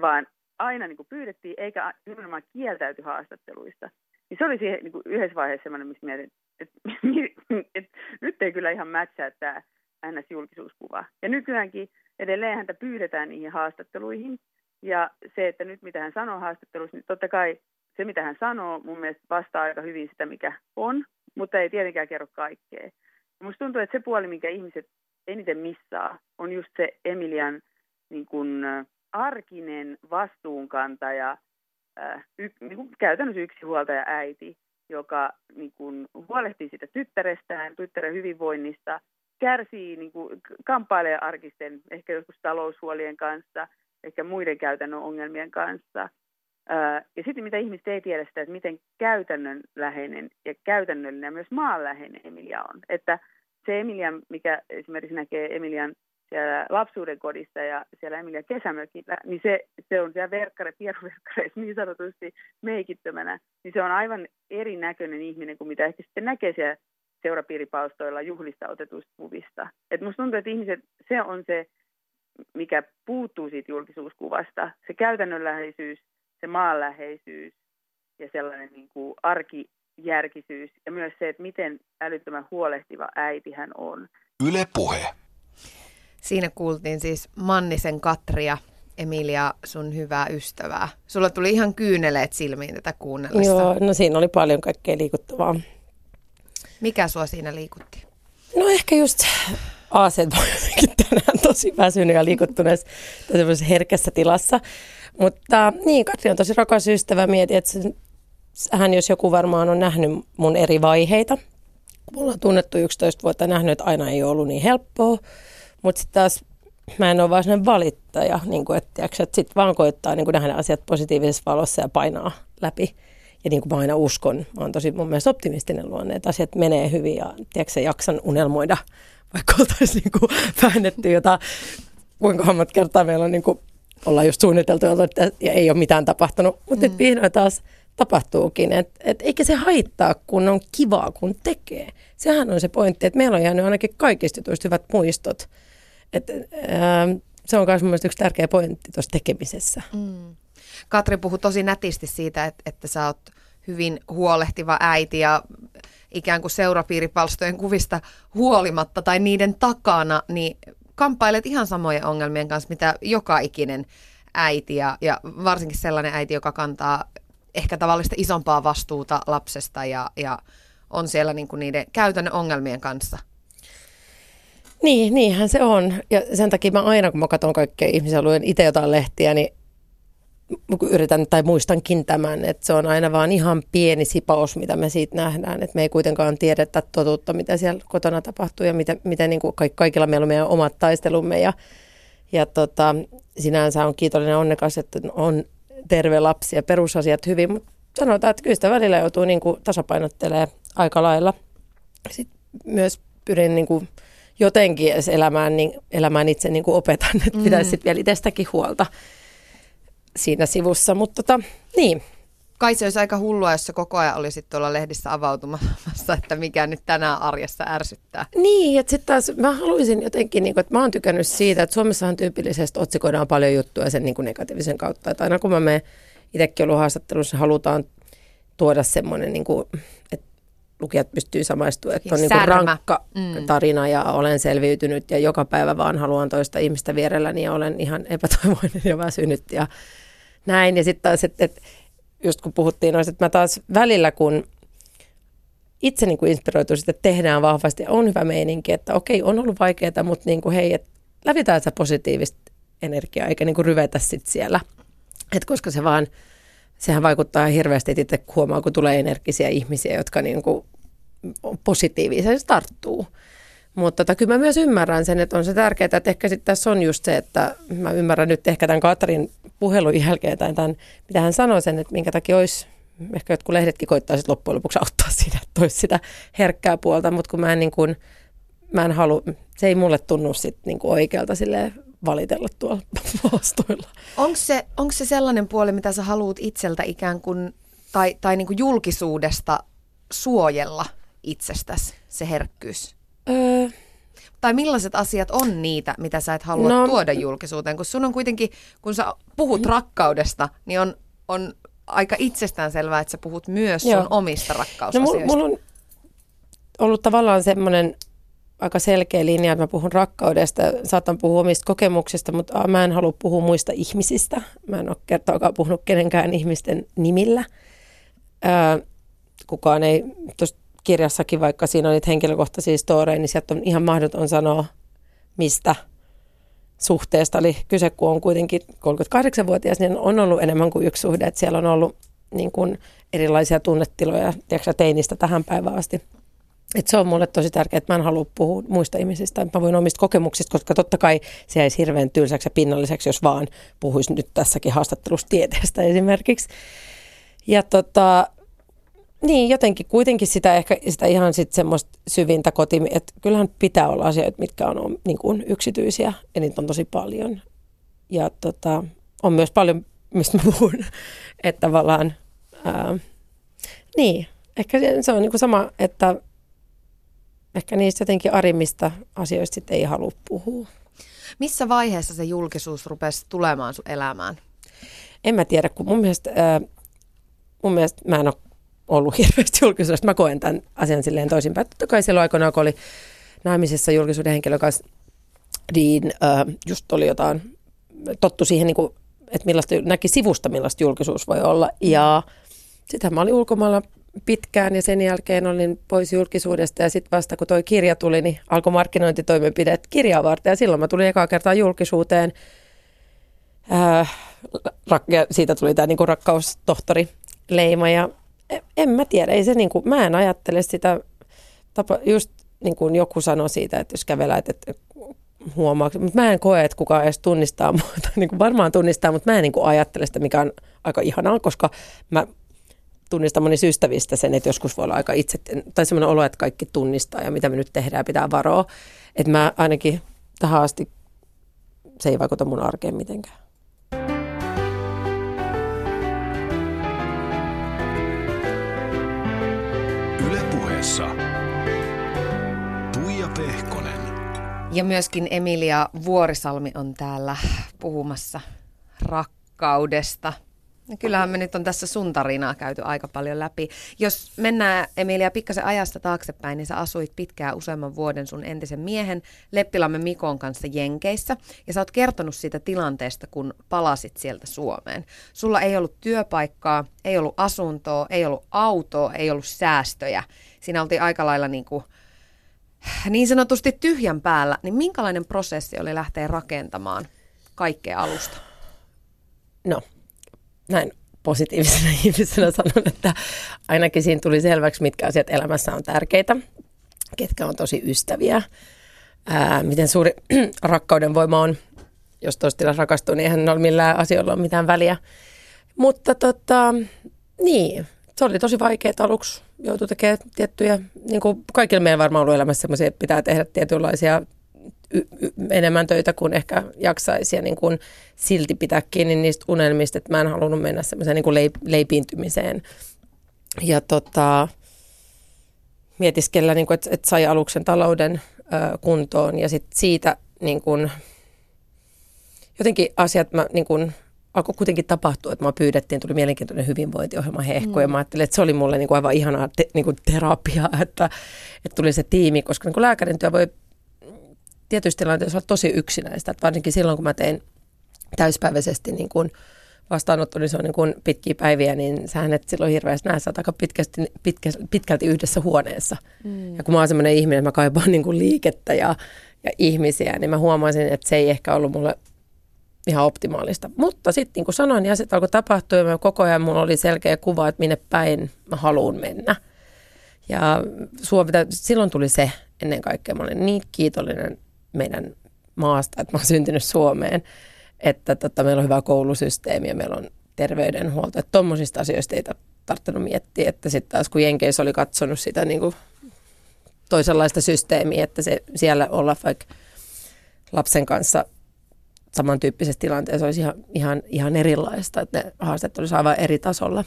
vaan aina niin kuin pyydettiin, eikä nimenomaan kieltäyty haastatteluista. Niin se oli siihen niin kuin yhdessä vaiheessa sellainen, missä mietin, et, *laughs* et, nyt ei kyllä ihan mätsää tämä NS-julkisuuskuva. Ja nykyäänkin edelleen häntä pyydetään niihin haastatteluihin. Ja se, että nyt mitä hän sanoo haastattelussa, niin totta kai se, mitä hän sanoo, mun mielestä vastaa aika hyvin sitä, mikä on, mutta ei tietenkään kerro kaikkea. Musta tuntuu, että se puoli, minkä ihmiset eniten missaa, on just se Emilian niin kun, arkinen vastuunkantaja, y, niin kuin käytännössä yksinhuoltaja äiti, joka niin kuin, huolehtii sitä tyttärestään, tyttären hyvinvoinnista, kärsii, niin kuin, kamppailee arkisten, ehkä joskus taloushuolien kanssa, ehkä muiden käytännön ongelmien kanssa. Ja sitten mitä ihmiset ei tiedä sitä, että miten käytännönläheinen ja käytännöllinen ja myös maanläheinen Emilia on. Että se Emilia, mikä esimerkiksi näkee Emilian siellä lapsuuden kodissa ja siellä Emilia kesämökillä, niin se, se on siellä verkkare, pieruverkkareissa niin sanotusti meikittömänä, niin se on aivan erinäköinen ihminen kuin mitä ehkä sitten näkee siellä seurapiiripalstoilla juhlista otetuista kuvista. Et musta tuntuu, että ihmiset, se on se, mikä puuttuu siitä julkisuuskuvasta, se käytännönläheisyys, se maanläheisyys ja sellainen niin kuin arkijärkisyys ja myös se, että miten älyttömän huolehtiva äiti hän on. Yle puhe. Siinä kuultiin siis Mannisen Katria, Emilia, sun hyvää ystävää. Sulla tuli ihan kyyneleet silmiin tätä kuunnellessa. Joo, no siinä oli paljon kaikkea liikuttavaa. Mikä sua siinä liikutti? No ehkä just aaseet *laughs* tänään tosi väsynyt ja liikuttuneessa herkässä tilassa. Mutta niin, Katri on tosi rakas ystävä. Mietin, että hän jos joku varmaan on nähnyt mun eri vaiheita. Mulla on tunnettu 11 vuotta nähnyt, että aina ei ollut niin helppoa. Mutta sitten taas mä en ole vaan sellainen valittaja, niin kuin, että, että sitten vaan koittaa niin kuin nähdä asiat positiivisessa valossa ja painaa läpi. ja niin kuin mä aina uskon, mä oon tosi mun mielestä optimistinen luonne, että asiat menee hyvin ja tiedätkö, jaksan unelmoida, vaikka oltaisiin niin kuin väännetty jotain, kuinka monta kertaa meillä on niin kuin, ollaan just suunniteltu että, ja ei ole mitään tapahtunut, mutta mm. nyt vihdoin taas tapahtuukin, että et eikä se haittaa, kun on kivaa, kun tekee. Sehän on se pointti, että meillä on jäänyt ainakin kaikista jutuista hyvät muistot. Et, ää, se on myös mun yksi tärkeä pointti tuossa tekemisessä. Mm. Katri puhui tosi nätisti siitä, että, että sä oot hyvin huolehtiva äiti ja ikään kuin seurapiiripalstojen kuvista huolimatta tai niiden takana, niin kamppailet ihan samojen ongelmien kanssa, mitä joka ikinen äiti ja, ja varsinkin sellainen äiti, joka kantaa ehkä tavallista isompaa vastuuta lapsesta ja, ja on siellä niin kuin niiden käytännön ongelmien kanssa. Niin, niinhän se on. Ja sen takia mä aina, kun mä katson kaikkea ihmisiä, luen itse jotain lehtiä, niin yritän tai muistankin tämän, että se on aina vaan ihan pieni sipaus, mitä me siitä nähdään. Että me ei kuitenkaan tiedetä totuutta, mitä siellä kotona tapahtuu ja mitä, mitä niin kuin kaikilla meillä on meidän omat taistelumme. Ja, ja tota, sinänsä on kiitollinen onnekas, että on terve lapsi ja perusasiat hyvin, mutta sanotaan, että kyllä sitä välillä joutuu niin kuin tasapainottelemaan aika lailla. Sitten myös pyrin niin kuin jotenkin elämään, niin, elämään itse niin kuin opetan, että pitäisi mm. sitten vielä itsestäkin huolta siinä sivussa, mutta tota, niin. Kai se olisi aika hullua, jos se koko ajan olisit tuolla lehdissä avautumassa, että mikä nyt tänään arjessa ärsyttää. Niin, että sitten taas mä haluaisin jotenkin, niin kuin, että mä oon tykännyt siitä, että Suomessahan tyypillisesti otsikoidaan paljon juttuja sen niin kuin negatiivisen kautta. Että aina kun mä menen itsekin ollut haastattelussa, halutaan tuoda semmoinen, niin kuin, että lukijat pystyy samaistumaan, että on niin kuin rankka mm. tarina ja olen selviytynyt ja joka päivä vaan haluan toista ihmistä vierelläni ja olen ihan epätoivoinen ja väsynyt ja näin. Ja sitten taas, että, että just kun puhuttiin noista, että mä taas välillä kun itse niin kuin että tehdään vahvasti on hyvä meininki, että okei, on ollut vaikeaa, mutta niin kuin hei, että lävitään se positiivista energiaa eikä niin kuin ryvetä sit siellä. Et koska se vaan, sehän vaikuttaa hirveästi, että itse huomaa, kun tulee energisiä ihmisiä, jotka niin kuin positiivisesti tarttuu. Mutta tota, kyllä mä myös ymmärrän sen, että on se tärkeää, että ehkä sitten tässä on just se, että mä ymmärrän nyt ehkä tämän Katrin puhelun jälkeen tai tämän, mitä hän sanoi sen, että minkä takia olisi, ehkä jotkut lehdetkin koittaa sitten loppujen lopuksi auttaa *laughs* siinä, että olisi sitä herkkää puolta, mutta kun mä en niin kuin, mä en halua, se ei mulle tunnu sitten niin kuin oikealta sille valitella tuolla *laughs* maastoilla. Onko se, onko se sellainen puoli, mitä sä haluat itseltä ikään kuin, tai, tai niin kuin julkisuudesta suojella itsestäsi, se herkkyys? Öö, tai millaiset asiat on niitä, mitä sä et halua no, tuoda julkisuuteen? Kun sun on kuitenkin, kun sä puhut mm. rakkaudesta, niin on, on aika itsestäänselvää, että sä puhut myös Joo. sun omista rakkausasioista. No, mulla on ollut tavallaan semmoinen aika selkeä linja, että mä puhun rakkaudesta, saatan puhua omista kokemuksista, mutta mä en halua puhua muista ihmisistä. Mä en ole kertaakaan puhunut kenenkään ihmisten nimillä. Ää, kukaan ei, tuossa kirjassakin, vaikka siinä on niitä henkilökohtaisia storeja, niin sieltä on ihan mahdoton sanoa, mistä suhteesta oli kyse, kun on kuitenkin 38-vuotias, niin on ollut enemmän kuin yksi suhde, että siellä on ollut niin kuin erilaisia tunnetiloja tiedätkö, teinistä tähän päivään asti. Et se on mulle tosi tärkeää, että mä en halua puhua muista ihmisistä. Mä voin omista kokemuksista, koska totta kai se jäisi hirveän tylsäksi ja pinnalliseksi, jos vaan puhuisi nyt tässäkin haastattelussa tieteestä esimerkiksi. Ja tota, niin, jotenkin kuitenkin sitä ehkä sitä ihan sit semmoista syvintä koti, että kyllähän pitää olla asioita, mitkä on niin kuin yksityisiä ja niitä on tosi paljon. Ja tota, on myös paljon, mistä mä puhun, *laughs* että tavallaan, ää, niin, ehkä se on niin kuin sama, että ehkä niistä jotenkin arimmista asioista sitten ei halua puhua. Missä vaiheessa se julkisuus rupesi tulemaan sun elämään? En mä tiedä, kun mun mielestä, ää, mun mielestä mä en ole ollut *laughs* hirveästi julkisuudesta. Mä koen tämän asian silleen toisinpäin. Totta kai silloin aikoinaan, kun oli naimisessa julkisuuden henkilön kanssa, niin äh, just oli jotain, tottu siihen, niin kuin, että millaista, näki sivusta, millaista julkisuus voi olla. Ja sitten mä olin ulkomailla pitkään ja sen jälkeen olin pois julkisuudesta ja sitten vasta kun toi kirja tuli, niin alkoi markkinointitoimenpiteet kirjaa varten ja silloin mä tulin ekaa kertaa julkisuuteen. Äh, ja siitä tuli tämä niinku rakkaustohtori leima ja en mä tiedä, ei se niin kuin, mä en ajattele sitä, tapa, just niin kuin joku sanoi siitä, että jos kävelee, että, huomaa, mutta mä en koe, että kukaan edes tunnistaa muuta, *laughs* niin kuin varmaan tunnistaa, mutta mä en niin kuin ajattele sitä, mikä on aika ihanaa, koska mä tunnistan monissa ystävistä sen, että joskus voi olla aika itse, tai semmoinen olo, että kaikki tunnistaa ja mitä me nyt tehdään pitää varoa. Että mä ainakin tähän asti se ei vaikuta mun arkeen mitenkään. Ylepuheessa Tuija Pehkonen. Ja myöskin Emilia Vuorisalmi on täällä puhumassa rakkaudesta – No kyllähän me nyt on tässä sun tarinaa käyty aika paljon läpi. Jos mennään Emilia pikkasen ajasta taaksepäin, niin sä asuit pitkään useamman vuoden sun entisen miehen Leppilamme Mikon kanssa Jenkeissä. Ja sä oot kertonut siitä tilanteesta, kun palasit sieltä Suomeen. Sulla ei ollut työpaikkaa, ei ollut asuntoa, ei ollut autoa, ei ollut säästöjä. Siinä oltiin aika lailla niin kuin niin sanotusti tyhjän päällä, niin minkälainen prosessi oli lähteä rakentamaan kaikkea alusta? No, näin positiivisena *laughs* ihmisenä sanon, että ainakin siinä tuli selväksi, mitkä asiat elämässä on tärkeitä, ketkä on tosi ystäviä, ää, miten suuri *clears throat* rakkauden voima on. Jos tosiaan rakastuu, niin eihän ole millään asioilla ole mitään väliä. Mutta tota, niin, se oli tosi vaikeaa aluksi. Joutui tekemään tiettyjä, niin kuin kaikilla meillä varmaan ollut elämässä että pitää tehdä tietynlaisia y- enemmän töitä kuin ehkä jaksaisi ja niin kuin silti pitää kiinni niistä unelmista, että mä en halunnut mennä semmoiseen niin kuin leip- leipiintymiseen. Ja tota, mietiskellä, niin kuin, että, että sai aluksen talouden ö, kuntoon ja sit siitä niin kuin, jotenkin asiat mä niin kuin, alkoi kuitenkin tapahtua, että mä pyydettiin, tuli mielenkiintoinen hyvinvointiohjelma Hehko, mm. ja mä ajattelin, että se oli mulle niin kuin aivan ihanaa te, niin kuin terapiaa, että, että tuli se tiimi, koska niin kuin lääkärin työ voi tietyissä tilanteissa olla tosi yksinäistä, että varsinkin silloin, kun mä tein täyspäiväisesti niin kuin vastaanotto, niin se on niin kuin pitkiä päiviä, niin sähän et silloin hirveästi näe, sä aika pitkästi, pitkä, pitkälti yhdessä huoneessa. Mm. Ja kun mä oon semmoinen ihminen, että mä kaipaan niin kuin liikettä ja, ja ihmisiä, niin mä huomasin, että se ei ehkä ollut mulle ihan optimaalista. Mutta sitten niin kuin sanoin, niin sitten alkoi tapahtua ja koko ajan mulla oli selkeä kuva, että minne päin mä haluan mennä. Ja Suomi, silloin tuli se ennen kaikkea. Mä olen niin kiitollinen meidän maasta, että mä oon syntynyt Suomeen, että tota, meillä on hyvä koulusysteemi ja meillä on terveydenhuolto. Että tuommoisista asioista ei tarvinnut miettiä, että sitten taas kun Jenkeissä oli katsonut sitä niin kuin toisenlaista systeemiä, että se siellä olla vaikka lapsen kanssa samantyyppisessä tilanteessa olisi ihan, ihan, ihan erilaista, että ne haasteet olisi aivan eri tasolla.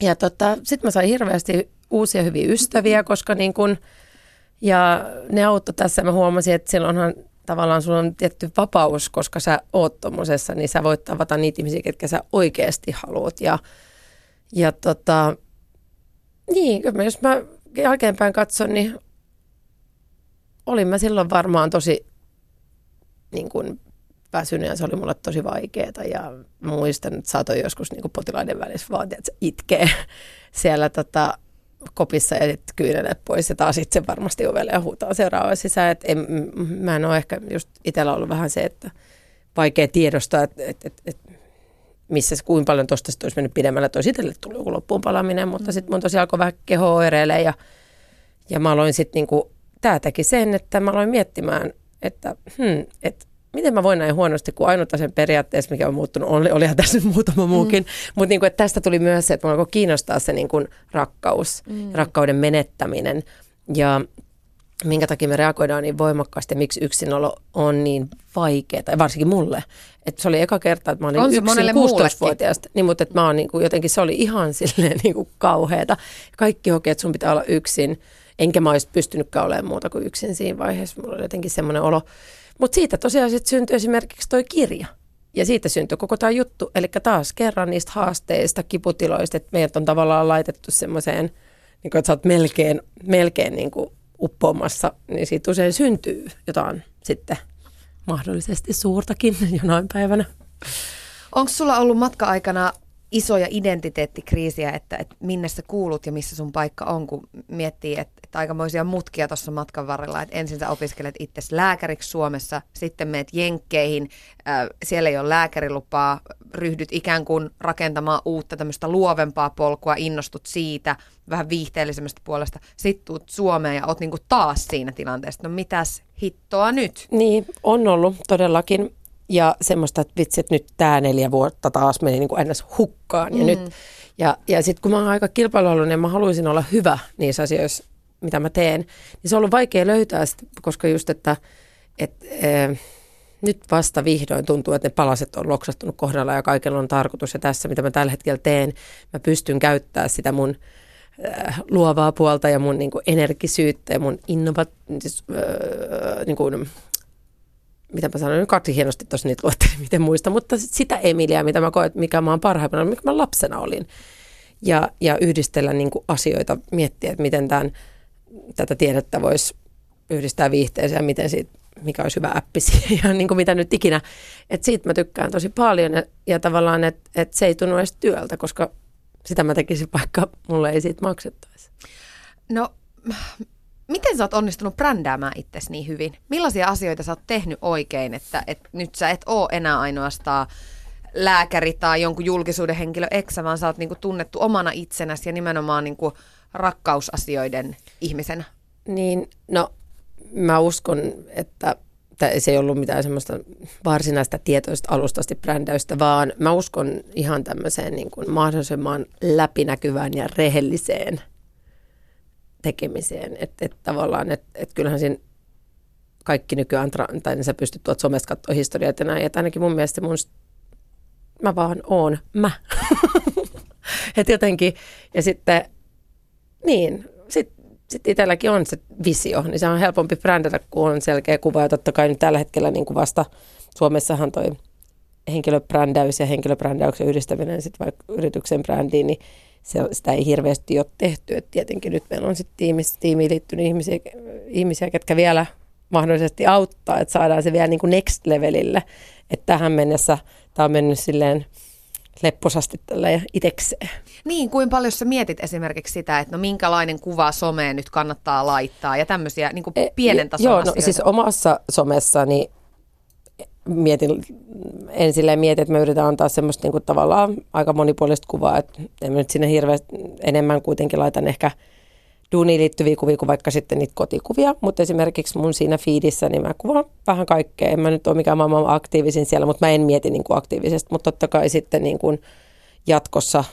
Ja tota, sitten mä sain hirveästi uusia hyviä ystäviä, koska niin kun, ja ne auttoi tässä. Mä huomasin, että silloinhan tavallaan sulla on tietty vapaus, koska sä oot tommosessa, niin sä voit tavata niitä ihmisiä, ketkä sä oikeasti haluat. Ja, ja tota, niin, jos mä jälkeenpäin katson, niin olin mä silloin varmaan tosi niin kuin väsynyt ja se oli mulle tosi vaikeaa. Ja muistan, että saatoin joskus niin kuin potilaiden välissä vaatia, että se itkee *laughs* siellä tota, kopissa ja sitten kyynelet pois ja taas itse varmasti ovelle ja huutaa seuraava sisään. Et en, mä en ole ehkä just itsellä ollut vähän se, että vaikea tiedostaa, että et, et, et, missä kuinka paljon tuosta olisi mennyt pidemmällä. Toisi itselle tuli joku loppuun palaminen, mutta mm. sitten mun tosiaan alkoi vähän keho oireilee ja, ja mä aloin sitten niinku, tämä teki sen, että mä aloin miettimään, että hmm, et, miten mä voin näin huonosti, kun ainut sen periaatteessa, mikä on muuttunut, oli, olihan tässä nyt muutama muukin, mm. mutta niin että tästä tuli myös se, että mä alkoi kiinnostaa se niin kuin rakkaus, mm. rakkauden menettäminen ja minkä takia me reagoidaan niin voimakkaasti ja miksi yksinolo on niin vaikeaa, varsinkin mulle. Että se oli eka kerta, että mä olin yksin 16-vuotiaasta, niin, mutta että mä oon niin kuin, jotenkin se oli ihan *laughs* silleen niin kuin kauheata. Kaikki hokee, että sun pitää olla yksin, enkä mä olisi pystynytkään olemaan muuta kuin yksin siinä vaiheessa. Mulla oli jotenkin semmoinen olo, mutta siitä tosiaan sitten syntyi esimerkiksi toi kirja. Ja siitä syntyi koko tämä juttu. Eli taas kerran niistä haasteista, kiputiloista, että meidät on tavallaan laitettu semmoiseen, niin että sä oot melkein, melkein niin kuin uppoamassa, niin siitä usein syntyy jotain sitten mahdollisesti suurtakin *laughs* jonain päivänä. Onko sulla ollut matka-aikana isoja identiteettikriisiä, että, että minne sä kuulut ja missä sun paikka on, kun miettii, että, että aikamoisia mutkia tuossa matkan varrella, että ensin sä opiskelet itse lääkäriksi Suomessa, sitten meet Jenkkeihin, äh, siellä ei ole lääkärilupaa, ryhdyt ikään kuin rakentamaan uutta tämmöistä luovempaa polkua, innostut siitä, vähän viihteellisemmästä puolesta, sitten tuut Suomeen ja oot niinku taas siinä tilanteessa, no mitäs hittoa nyt? Niin, on ollut todellakin ja semmoista, että vitsi, että nyt tämä neljä vuotta taas meni niin kuin ns. hukkaan. Ja, mm. nyt, Ja, ja sitten kun mä oon aika kilpailuhaluinen ja mä haluaisin olla hyvä niissä asioissa, mitä mä teen, niin se on ollut vaikea löytää, sit, koska just, että et, e, nyt vasta vihdoin tuntuu, että ne palaset on loksattunut kohdalla ja kaikella on tarkoitus. Ja tässä, mitä mä tällä hetkellä teen, mä pystyn käyttämään sitä mun äh, luovaa puolta ja mun niin kuin, energisyyttä ja mun innovat, siis, äh, niin kuin, mitä mä sanoin, kaksi hienosti tuossa niitä luettelin, *laughs* miten muista, mutta sitä Emilia, mitä mä koen, mikä mä oon parhaimmana, mikä mä lapsena olin. Ja, ja yhdistellä niin kuin asioita, miettiä, että miten tämän, tätä tiedettä voisi yhdistää viihteeseen ja miten siitä, mikä olisi hyvä appi *laughs* siihen ja niin kuin mitä nyt ikinä. Että siitä mä tykkään tosi paljon ja, ja tavallaan, että, että se ei tunnu edes työltä, koska sitä mä tekisin, vaikka mulle ei siitä maksettaisi. No Miten sä oot onnistunut brändäämään itsesi niin hyvin? Millaisia asioita sä oot tehnyt oikein, että, että nyt sä et oo enää ainoastaan lääkäri tai jonkun julkisuuden henkilö eksä, vaan sä oot niinku tunnettu omana itsenäsi ja nimenomaan niinku rakkausasioiden ihmisenä? Niin, no mä uskon, että se ei ollut mitään semmoista varsinaista tietoista alustasti brändäystä, vaan mä uskon ihan tämmöiseen niin kuin mahdollisimman läpinäkyvään ja rehelliseen – tekemiseen. Että et tavallaan, että et kyllähän siinä kaikki nykyään, tai niin sä pystyt tuot somesta katsoa historiaa ja näin. Että ainakin mun mielestä mun, mä vaan oon mä. *laughs* että jotenkin, ja sitten, niin, sitten sit itselläkin on se visio, niin se on helpompi brändätä, kun on selkeä kuva. Ja totta kai nyt tällä hetkellä niin kuin vasta Suomessahan toi henkilöbrändäys ja henkilöbrändäyksen yhdistäminen sitten vaikka yrityksen brändiin, niin se, sitä ei hirveästi ole tehty. Et tietenkin nyt meillä on sitten tiimissä, tiimiin liittynyt ihmisiä, ihmisiä, ketkä vielä mahdollisesti auttaa, että saadaan se vielä niin kuin next levelille. Että tähän mennessä tämä on mennyt silleen lepposasti tällä itekseen. Niin, kuin paljon sä mietit esimerkiksi sitä, että no minkälainen kuva someen nyt kannattaa laittaa ja tämmöisiä niin kuin e, pienen tason Joo, no, siis omassa somessani mietin, en silleen mietin, että me yritetään antaa semmoista niin kuin tavallaan aika monipuolista kuvaa, että en nyt sinne hirveästi enemmän kuitenkin laitan ehkä duuniin liittyviä kuvia kuin vaikka sitten niitä kotikuvia, mutta esimerkiksi mun siinä feedissä niin mä kuvaan vähän kaikkea. En mä nyt ole mikään maailman aktiivisin siellä, mutta mä en mieti niin kuin aktiivisesti, mutta totta kai sitten niin kuin jatkossa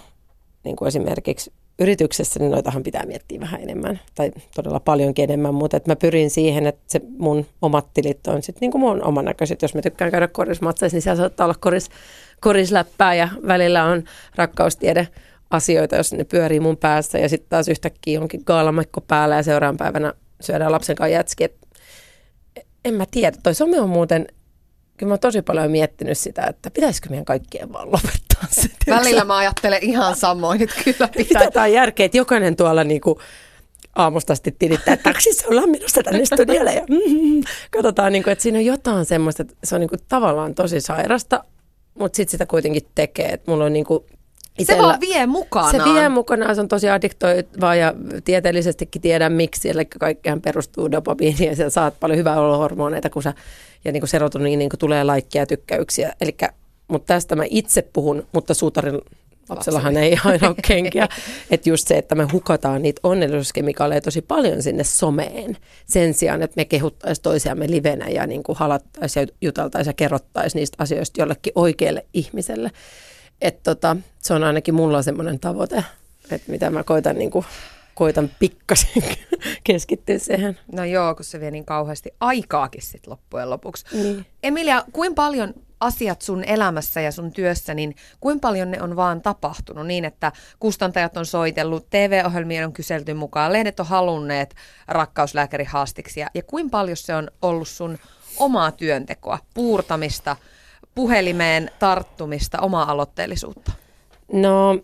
niin kuin esimerkiksi yrityksessä, niin noitahan pitää miettiä vähän enemmän, tai todella paljonkin enemmän, mutta että mä pyrin siihen, että se mun omat tilit on sitten niin kuin mun oman näköiset. Jos mä tykkään käydä korismatseissa, niin siellä saattaa olla koris, korisläppää ja välillä on rakkaustiede asioita, jos ne pyörii mun päässä ja sitten taas yhtäkkiä onkin gaalamekko päällä ja seuraavan päivänä syödään lapsen kanssa jätski. En mä tiedä, toi some on muuten kyllä mä oon tosi paljon miettinyt sitä, että pitäisikö meidän kaikkien vaan lopettaa se. Välillä mä ajattelen ihan samoin, että kyllä *laughs* pitää. Mitä tämä järkeä, että jokainen tuolla niinku aamusta asti tilittää, että taksissa ollaan menossa tänne studiolle ja mm, katsotaan, niinku, että siinä on jotain semmoista, että se on niinku tavallaan tosi sairasta, mutta sitten sitä kuitenkin tekee. Että mulla on niinku Itellä, se vaan vie mukanaan. Se vie mukanaan, se on tosi addiktoivaa ja tieteellisestikin tiedän miksi, eli kaikkihan perustuu dopamiiniin ja saat paljon hyvää hormoneita, kun sä, ja niin kuin serotoniin niin kuin tulee laikkia ja tykkäyksiä. Elikkä, mutta tästä mä itse puhun, mutta suutarin lapsellahan ei *laughs* aina ole kenkiä. että just se, että me hukataan niitä onnellisuuskemikaaleja tosi paljon sinne someen. Sen sijaan, että me kehuttaisiin toisiamme livenä ja niin kuin halattaisiin ja juteltaisiin ja kerrottaisiin niistä asioista jollekin oikealle ihmiselle. Et tota, se on ainakin mulla semmoinen tavoite, että mitä mä koitan, niin kuin, koitan pikkasen *laughs* keskittyä siihen. No joo, kun se vie niin kauheasti aikaakin sit loppujen lopuksi. Niin. Emilia, kuinka paljon asiat sun elämässä ja sun työssä, niin kuinka paljon ne on vaan tapahtunut niin, että kustantajat on soitellut, TV-ohjelmien on kyselty mukaan, lehdet on halunneet rakkauslääkärihaastiksi ja, ja kuinka paljon se on ollut sun omaa työntekoa, puurtamista – puhelimeen tarttumista, omaa aloitteellisuutta? No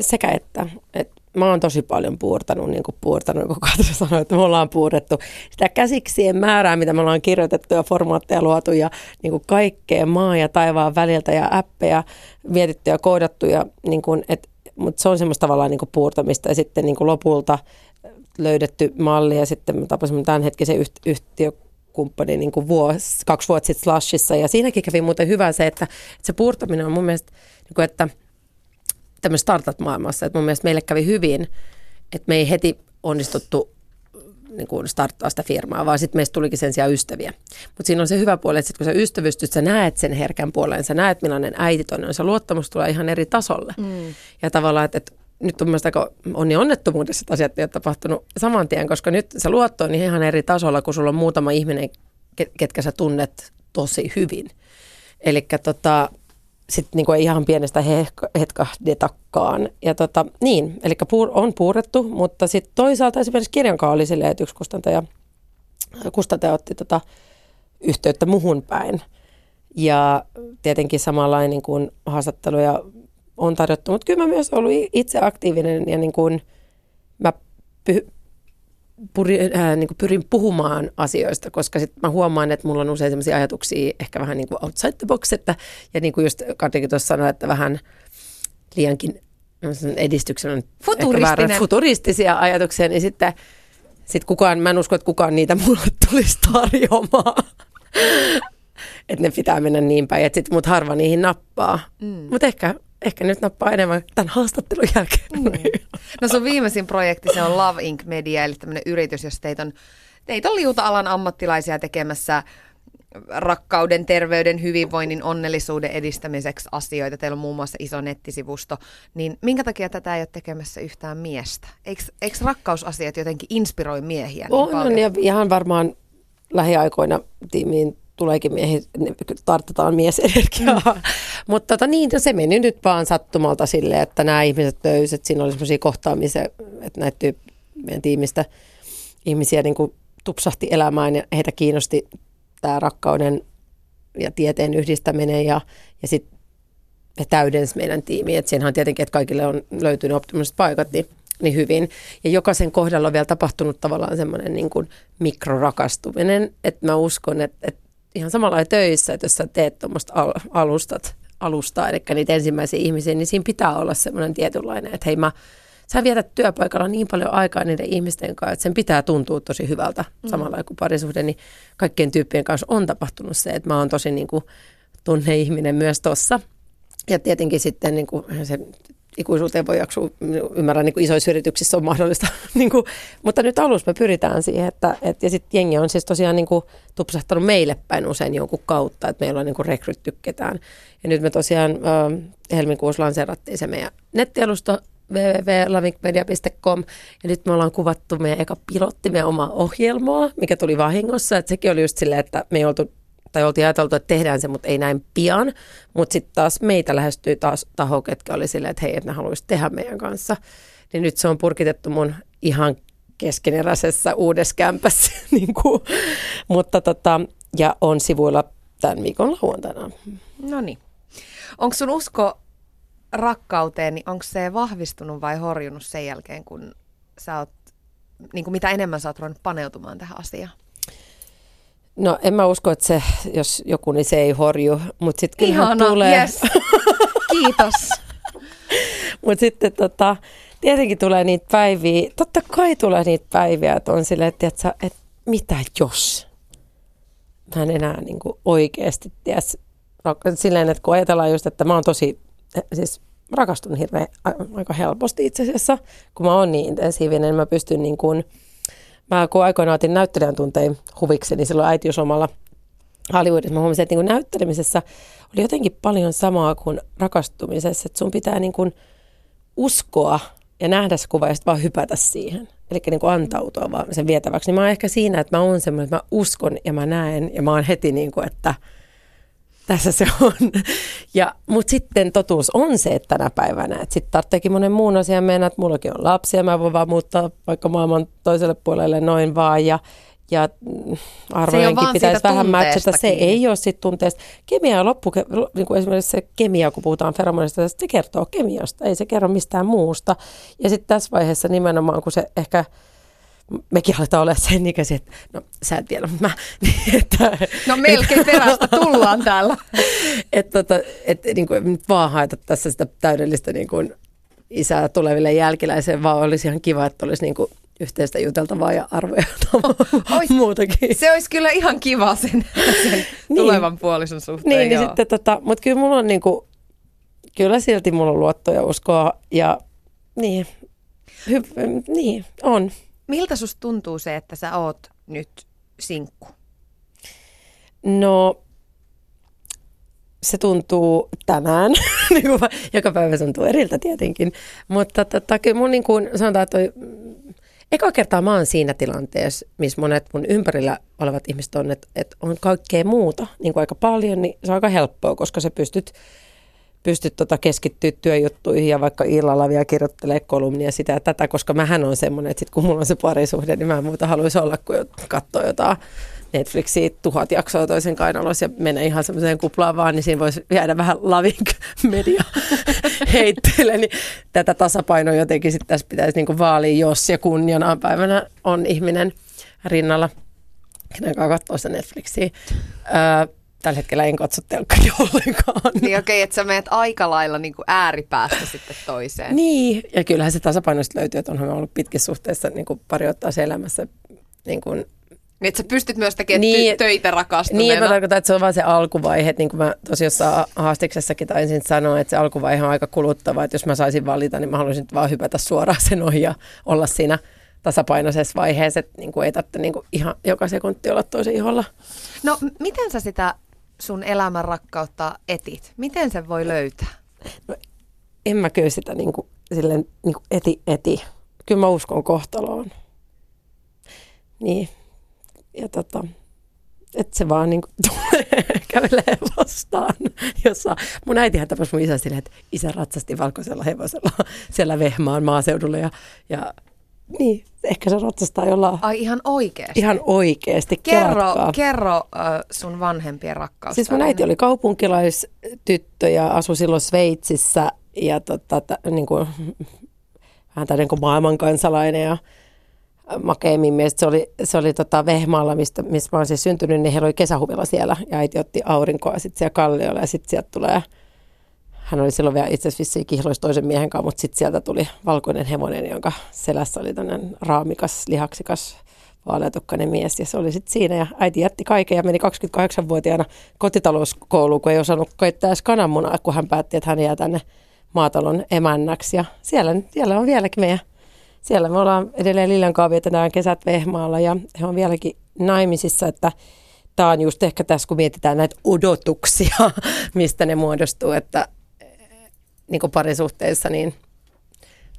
sekä että. että mä oon tosi paljon puurtanut, niin kuin puurtanut, kun Katri sanoi, että me ollaan puurrettu sitä käsiksien määrää, mitä me ollaan kirjoitettu ja formaatteja luotu ja niin kuin kaikkea maa ja taivaan väliltä ja appeja mietitty ja koodattu. Ja, niin kuin, et, mutta se on semmoista tavallaan niin kuin puurtamista ja sitten niin kuin lopulta löydetty malli ja sitten mä tapasin tämänhetkisen yhtiö kumppani niin kuin vuosi, kaksi vuotta sitten Slashissa. Ja siinäkin kävi muuten hyvä se, että, että se puurtaminen on mun mielestä, niin kuin, että tämmöisessä startup-maailmassa, että mun mielestä meille kävi hyvin, että me ei heti onnistuttu niin kuin starttaa sitä firmaa, vaan sitten meistä tulikin sen sijaan ystäviä. Mutta siinä on se hyvä puoli, että sit kun sä ystävystyt, sä näet sen herkän puolen, sä näet millainen äiti on, niin se luottamus tulee ihan eri tasolle. Mm. Ja tavallaan, että, että nyt on mielestäni aika onni onnettomuudessa, että asiat ei ole tapahtunut saman tien, koska nyt se luotto on ihan eri tasolla, kun sulla on muutama ihminen, ketkä sä tunnet tosi hyvin. Eli tota, sitten niinku ihan pienestä hetkahdetakaan. Ja tota, niin, eli puur, on puurettu, mutta sitten toisaalta esimerkiksi kirjankaan oli silleen, että yksi kustantaja, kustantaja otti tota yhteyttä muhun päin. Ja tietenkin samanlainen niin kuin haastatteluja on tarjottu, mutta kyllä mä myös ollut itse aktiivinen ja niin kuin mä py, puri, äh, niin kuin pyrin puhumaan asioista, koska sit mä huomaan, että mulla on usein sellaisia ajatuksia ehkä vähän niin kuin outside the box, että, ja niin kuin just Katrikin tuossa sanoi, että vähän liiankin edistyksen Futuristinen. futuristisia ajatuksia, niin sitten sit kukaan, mä en usko, että kukaan niitä mulle tulisi tarjoamaan. *laughs* että ne pitää mennä niin päin, että sitten mut harva niihin nappaa. Mm. Mutta ehkä ehkä nyt nappaa enemmän tämän haastattelun jälkeen. Mm. No sun viimeisin projekti, se on Love Inc. Media, eli tämmöinen yritys, jossa teitä on, teitä on liuta-alan ammattilaisia tekemässä rakkauden, terveyden, hyvinvoinnin, onnellisuuden edistämiseksi asioita. Teillä on muun muassa iso nettisivusto. Niin minkä takia tätä ei ole tekemässä yhtään miestä? Eikö, eikö rakkausasiat jotenkin inspiroi miehiä niin on, paljon? On, ja ihan varmaan lähiaikoina tiimiin tuleekin miehi, tartutaan miesenergiaa. Mm. *laughs* Mutta tota, niin, se meni nyt vaan sattumalta silleen, että nämä ihmiset löysi, että siinä oli semmoisia kohtaamisia, että näitä tyyp- meidän tiimistä ihmisiä niin kuin tupsahti elämään ja heitä kiinnosti tämä rakkauden ja tieteen yhdistäminen ja, ja sitten he täydensi meidän tiimiä. Että siinähän tietenkin, että kaikille on löytynyt optimaaliset paikat, niin, niin hyvin. Ja jokaisen kohdalla on vielä tapahtunut tavallaan semmoinen niin kuin mikrorakastuminen, että mä uskon, että, että ihan samalla töissä, että jos sä teet tuommoista al- alustat, alustaa, eli niitä ensimmäisiä ihmisiä, niin siinä pitää olla semmoinen tietynlainen, että hei mä, sä vietät työpaikalla niin paljon aikaa niiden ihmisten kanssa, että sen pitää tuntua tosi hyvältä mm. samalla kuin parisuhde, niin kaikkien tyyppien kanssa on tapahtunut se, että mä oon tosi niin kuin tunne-ihminen myös tossa. Ja tietenkin sitten niin kuin se ikuisuuteen voi jaksua, ymmärrän, niin kuin isoissa yrityksissä on mahdollista, *laughs* niin kuin, mutta nyt alussa me pyritään siihen, että, et, ja sitten jengi on siis tosiaan niin kuin, tupsahtanut meille päin usein jonkun kautta, että meillä on niin kuin rekrytty ketään. Ja nyt me tosiaan äh, helmikuussa lanseerattiin se meidän nettialusta www.lavinkmedia.com ja nyt me ollaan kuvattu meidän eka pilotti, meidän omaa ohjelmaa, mikä tuli vahingossa, että sekin oli just silleen, että me ei oltu tai oltiin ajateltu, että tehdään se, mutta ei näin pian. Mutta sitten taas meitä lähestyi taas taho, ketkä oli silleen, että hei, että ne haluaisi tehdä meidän kanssa. Niin nyt se on purkitettu mun ihan keskeneräisessä uudessa kämpässä. *laughs* niin kuin. Mutta tota, ja on sivuilla tämän viikon lauantaina. No niin. Onko sun usko rakkauteen, niin onko se vahvistunut vai horjunut sen jälkeen, kun sä oot, niin kuin mitä enemmän sä oot ruvennut paneutumaan tähän asiaan? No en mä usko, että se, jos joku, niin se ei horju, mutta sitten kyllähän tulee... Yes. Kiitos. *laughs* mutta sitten tota, tietenkin tulee niitä päiviä, totta kai tulee niitä päiviä, että on silleen, että, että, että mitä jos? Mä en enää niin kuin oikeasti ties. Silleen, että kun ajatellaan just, että mä oon tosi, siis rakastun hirveän aika helposti itse asiassa, kun mä oon niin intensiivinen, niin mä pystyn niin kuin, Mä kun aikoinaan otin näyttelijän tuntein huvikseni niin silloin äitiyslomalla Hollywoodissa, mä huomasin, että niin näyttelemisessä oli jotenkin paljon samaa kuin rakastumisessa, että sun pitää niin kuin uskoa ja nähdä se kuva ja sitten vaan hypätä siihen. Eli niin kuin antautua vaan sen vietäväksi. Niin mä oon ehkä siinä, että mä oon semmoinen, että mä uskon ja mä näen ja mä oon heti niin kuin, että – tässä se on. *laughs* Ja, mutta sitten totuus on se, että tänä päivänä, että sitten tarvitseekin monen muun asian mennä, että mullakin on lapsia, mä voin vaan muuttaa vaikka maailman toiselle puolelle noin vaan ja, ja arvojenkin pitäisi vähän matchata. Se ei ole sitten tunteesta. Kemia on loppu, niin kuin esimerkiksi se kemia, kun puhutaan feromonista, se kertoo kemiasta, ei se kerro mistään muusta. Ja sitten tässä vaiheessa nimenomaan, kun se ehkä mekin aletaan olla sen ikäisiä, että no sä et vielä, mutta mä... Niin, *laughs* että, no melkein perästä tullaan täällä. *laughs* että tota, et, niin kuin, nyt vaan haeta tässä sitä täydellistä niin kuin, isää tuleville jälkiläisille, vaan olisi ihan kiva, että olisi niin kuin, yhteistä juteltavaa ja arvoja *laughs* ois, muutakin. Se olisi kyllä ihan kiva sen, sen niin. tulevan puolison suhteen. Niin, niin sitten, tota, mutta kyllä mulla on niin kuin, kyllä silti mulla on luottoja uskoa ja niin, hy, niin on. Miltä susta tuntuu se, että sä oot nyt sinkku? No, se tuntuu tänään, *laughs* niin joka päivä se tuntuu eriltä tietenkin, mutta tota, kyllä mun niin kuin sanotaan, että toi, eka kertaa mä oon siinä tilanteessa, missä monet mun ympärillä olevat ihmiset on, että, että on kaikkea muuta niin kuin aika paljon, niin se on aika helppoa, koska sä pystyt pystyt tota keskittyä työjuttuihin ja vaikka illalla vielä kirjoittelee kolumnia sitä ja tätä, koska mähän on semmoinen, että sit kun mulla on se parisuhde, niin mä en muuta haluaisi olla kuin katsoa jotain Netflixiä tuhat jaksoa toisen kainalossa ja mennä ihan semmoiseen kuplaan vaan, niin siinä voisi jäädä vähän lavink media *laughs* heitteille. Niin tätä tasapainoa jotenkin sitten tässä pitäisi niinku vaalia, jos ja kun jonain päivänä on ihminen rinnalla, kenen kanssa sitä Netflixiä. Öö, tällä hetkellä en katso telkkaria *laughs* ollenkaan. Niin okei, okay, että sä menet aika lailla niin kuin ääripäästä sitten toiseen. Niin, ja kyllähän se tasapaino löytyy, että onhan ollut pitkissä suhteessa niin kuin pari ottaa elämässä niin kuin niin, että sä pystyt myös tekemään niin, töitä rakastuneena. Niin, mä tarkoitan, että se on vain se alkuvaihe, niin kuin mä tosiaan jossain haastiksessakin taisin sanoa, että se alkuvaihe on aika kuluttava, että jos mä saisin valita, niin mä haluaisin vaan hypätä suoraan sen ohi ja olla siinä tasapainoisessa vaiheessa, että niin kuin ei tarvitse niin kuin ihan joka sekunti olla toisen iholla. No, miten sä sitä sun elämän rakkautta etit? Miten se voi löytää? No, en mä kyllä sitä niin kuin, silleen, niin kuin eti, eti. Kyllä mä uskon kohtaloon. Niin. Ja tota, että se vaan niin kuin, tulee, *laughs* kävelee vastaan. Jossa, mun äitihän tapasi mun isä silleen, että isä ratsasti valkoisella hevosella siellä Vehmaan maaseudulla ja, ja niin, ehkä se ratsastaa jollain... Ai ihan oikeasti? Ihan oikeasti, Kerro, kerro sun vanhempien rakkaus. Siis mun äiti oli kaupunkilaistyttö ja asui silloin Sveitsissä ja tota, t- niin kuin, vähän tämmöinen kuin maailmankansalainen ja makeimmin mielestä se oli, se oli tota Vehmaalla, mistä, missä mä olen siis syntynyt, niin heillä oli kesähuvilla siellä ja äiti otti aurinkoa sitten siellä kalliolla ja sitten sieltä tulee – hän oli silloin vielä itse asiassa kihloisi toisen miehen kanssa, mutta sitten sieltä tuli valkoinen hevonen, jonka selässä oli tämmöinen raamikas, lihaksikas, vaaleatukkainen mies. Ja se oli sitten siinä ja äiti jätti kaiken ja meni 28-vuotiaana kotitalouskouluun, kun ei osannut koittaa edes kananmunaa, kun hän päätti, että hän jää tänne maatalon emännäksi. Ja siellä, siellä on vieläkin meidän, siellä me ollaan edelleen Liljan kanssa vietetään kesät Vehmaalla ja he on vieläkin naimisissa, että tämä on just ehkä tässä, kun mietitään näitä odotuksia, *laughs* mistä ne muodostuu, että niin kuin parisuhteissa, niin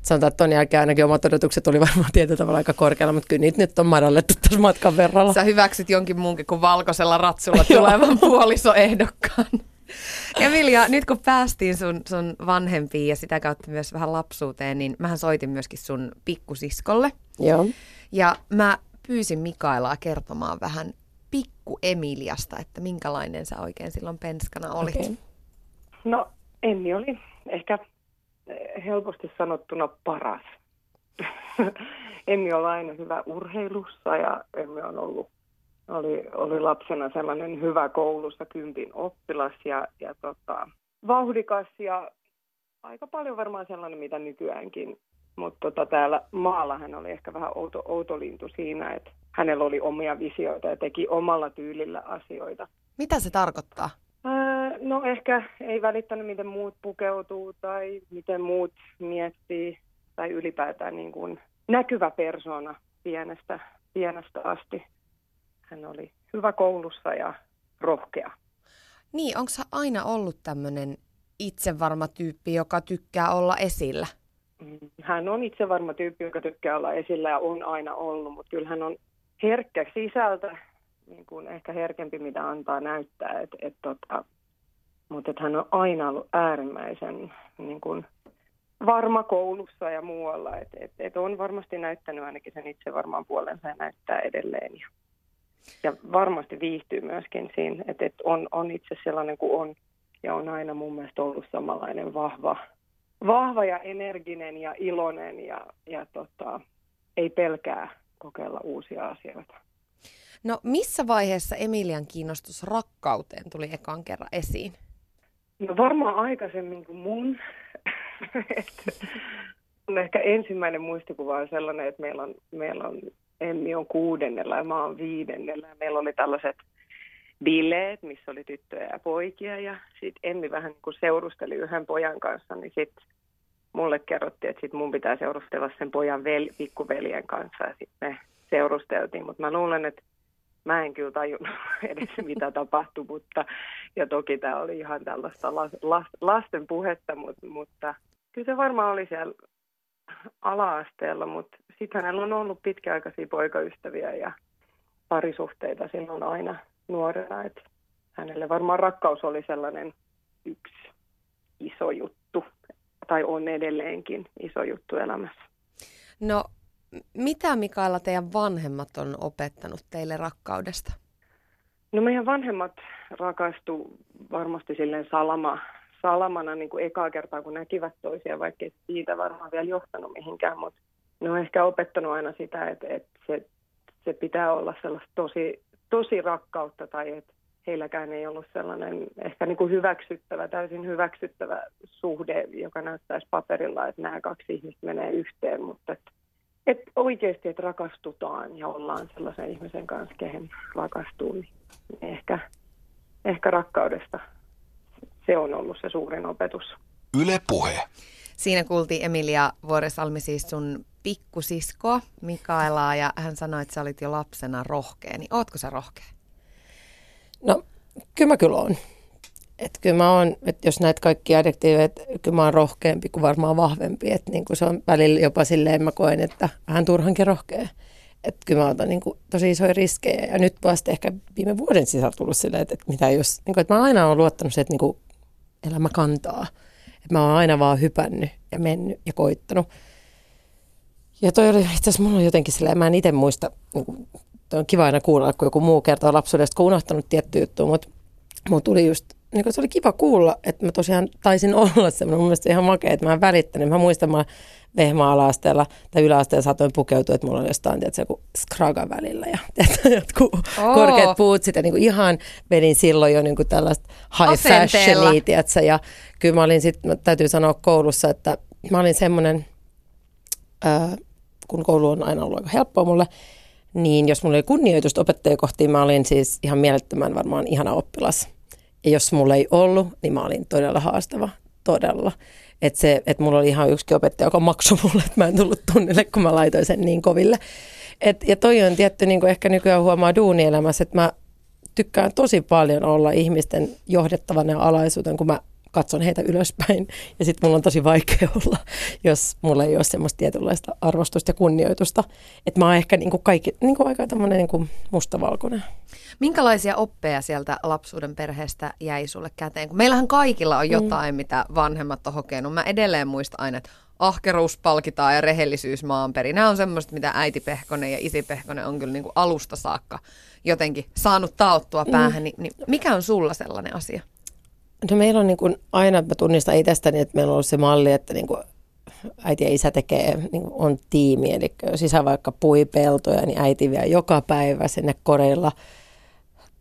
sanotaan, että ton jälkeen ainakin omat odotukset oli varmaan *laughs* tietyllä tavalla aika korkealla, mutta kyllä niitä nyt on madallettu tässä matkan verralla. Sä hyväksyt jonkin muunkin kuin valkoisella ratsulla *laughs* tulevan puolisoehdokkaan. *laughs* Emilia, nyt kun päästiin sun, sun vanhempiin ja sitä kautta myös vähän lapsuuteen, niin mähän soitin myöskin sun pikkusiskolle. Joo. Ja mä pyysin Mikaelaa kertomaan vähän pikku Emiliasta, että minkälainen sä oikein silloin penskana olit. Okay. No, Emmi oli ehkä eh, helposti sanottuna paras. *laughs* Emmi oli aina hyvä urheilussa ja Emmi on ollut, oli, oli lapsena sellainen hyvä koulussa kympin oppilas ja, ja tota, vauhdikas ja aika paljon varmaan sellainen, mitä nykyäänkin. Mutta tota, täällä maalla hän oli ehkä vähän outo, outo lintu siinä, että hänellä oli omia visioita ja teki omalla tyylillä asioita. Mitä se tarkoittaa? No ehkä ei välittänyt, miten muut pukeutuu tai miten muut miettii tai ylipäätään niin kuin näkyvä persona pienestä, pienestä asti. Hän oli hyvä koulussa ja rohkea. Niin, onko aina ollut tämmöinen itsevarma tyyppi, joka tykkää olla esillä? Mm, hän on itsevarma tyyppi, joka tykkää olla esillä ja on aina ollut, mutta kyllä hän on herkkä sisältä, niin kuin ehkä herkempi, mitä antaa näyttää. Et, et tota, mutta että hän on aina ollut äärimmäisen niin kuin, varma koulussa ja muualla. Että et, et on varmasti näyttänyt ainakin sen itse varmaan puolensa ja näyttää edelleen. Ja, ja varmasti viihtyy myöskin siinä, että et on, on itse sellainen kuin on. Ja on aina mun mielestä ollut samanlainen vahva, vahva ja energinen ja iloinen ja, ja tota, ei pelkää kokeilla uusia asioita. No missä vaiheessa Emilian kiinnostus rakkauteen tuli ekan kerran esiin? No varmaan aikaisemmin kuin mun. *laughs* on ehkä ensimmäinen muistikuva on sellainen, että meillä on, meillä on Emmi on kuudennella ja mä oon viidennellä. Meillä oli tällaiset bileet, missä oli tyttöjä ja poikia ja sitten Emmi vähän niin kuin seurusteli yhden pojan kanssa, niin sitten mulle kerrottiin, että sit mun pitää seurustella sen pojan vel, pikkuveljen kanssa ja sitten me seurusteltiin. Mutta mä luulen, että mä en kyllä tajunnut *laughs* edes mitä tapahtui, mutta ja toki tämä oli ihan tällaista las, las, lasten puhetta, mutta, mutta kyllä se varmaan oli siellä ala-asteella, mutta sitten hänellä on ollut pitkäaikaisia poikaystäviä ja parisuhteita silloin aina nuorena, että hänelle varmaan rakkaus oli sellainen yksi iso juttu, tai on edelleenkin iso juttu elämässä. No, mitä Mikaela teidän vanhemmat on opettanut teille rakkaudesta? No meidän vanhemmat rakastu varmasti silleen salama, salamana niin kuin ekaa kertaa, kun näkivät toisia, vaikka siitä varmaan vielä johtanut mihinkään, mutta ne on ehkä opettanut aina sitä, että, että se, se pitää olla sellaista tosi, tosi rakkautta tai että heilläkään ei ollut sellainen ehkä niin kuin hyväksyttävä, täysin hyväksyttävä suhde, joka näyttäisi paperilla, että nämä kaksi ihmistä menee yhteen, mutta että, että oikeasti, että rakastutaan ja ollaan sellaisen ihmisen kanssa, kehen rakastuu, niin ehkä, ehkä rakkaudesta se on ollut se suurin opetus. Yle Puhe. Siinä kuultiin Emilia Vuoresalmi siis sun pikkusiskoa Mikaelaa ja hän sanoi, että sä olit jo lapsena rohkea. Niin ootko sä rohkea? No, kyllä mä kyllä oon. Että kyllä mä oon, että jos näet kaikki adjektiiveja, että kyllä mä oon rohkeampi kuin varmaan vahvempi. Että niin se on välillä jopa silleen mä koen, että vähän turhankin rohkea. Että kyllä mä otan niin kuin tosi isoja riskejä. Ja nyt vasta ehkä viime vuoden sisällä tullut silleen, että, että mitä jos, niin kuin, että mä aina olen luottanut se, että niin kuin elämä kantaa. Että mä oon aina vaan hypännyt ja mennyt ja koittanut. Ja toi oli itse asiassa mulla jotenkin silleen, mä en itse muista, niin kuin, on kiva aina kuulla, kun joku muu kertoo lapsuudesta, kun unohtanut tietty juttu, mutta mulla tuli just, niin se oli kiva kuulla, että mä tosiaan taisin *laughs* olla semmoinen, mun mielestä ihan makea, että mä en välittänyt. Mä muistan, mä vehma-ala-asteella tai yläasteella saatoin pukeutua, että mulla oli jostain tietysti, joku skraga välillä ja *laughs* tietysti, jotkut oh. korkeat puutsit ja niin kuin ihan vedin silloin jo niin kuin tällaista high fashionia, tiedätkö, ja kyllä mä olin sitten, täytyy sanoa koulussa, että mä olin semmoinen, äh, kun koulu on aina ollut aika helppoa mulle, niin jos mulla oli kunnioitusta opettajia kohtiin, mä olin siis ihan mielettömän varmaan ihana oppilas. Ja jos mulla ei ollut, niin mä olin todella haastava, todella. Että se, että mulla oli ihan yksi opettaja, joka maksoi mulle, että mä en tullut tunnille, kun mä laitoin sen niin koville. Et, ja toi on tietty, niin kuin ehkä nykyään huomaa duunielämässä, että mä tykkään tosi paljon olla ihmisten johdettavana ja alaisuuden, kun mä katson heitä ylöspäin. Ja sitten mulla on tosi vaikea *laughs* olla, jos mulla ei ole semmoista tietynlaista arvostusta ja kunnioitusta. Että mä oon ehkä niinku kaikki, niinku aika tämmöinen niinku mustavalkoinen. Minkälaisia oppeja sieltä lapsuuden perheestä jäi sulle käteen? Kun meillähän kaikilla on mm. jotain, mm. mitä vanhemmat on hokenut. Mä edelleen muistan aina, että ahkeruus palkitaan ja rehellisyys maanperi. Nämä on semmoista, mitä äiti Pehkonen ja isi Pehkonen on kyllä niin kuin alusta saakka jotenkin saanut taottua mm. päähän. Mm. Niin, niin mikä on sulla sellainen asia? No meillä on niin kuin aina, mä tunnistan itsestäni, että meillä on ollut se malli, että niin kuin äiti ja isä tekee, niin on tiimi. Eli jos isä vaikka pui peltoja, niin äiti vie joka päivä sinne koreilla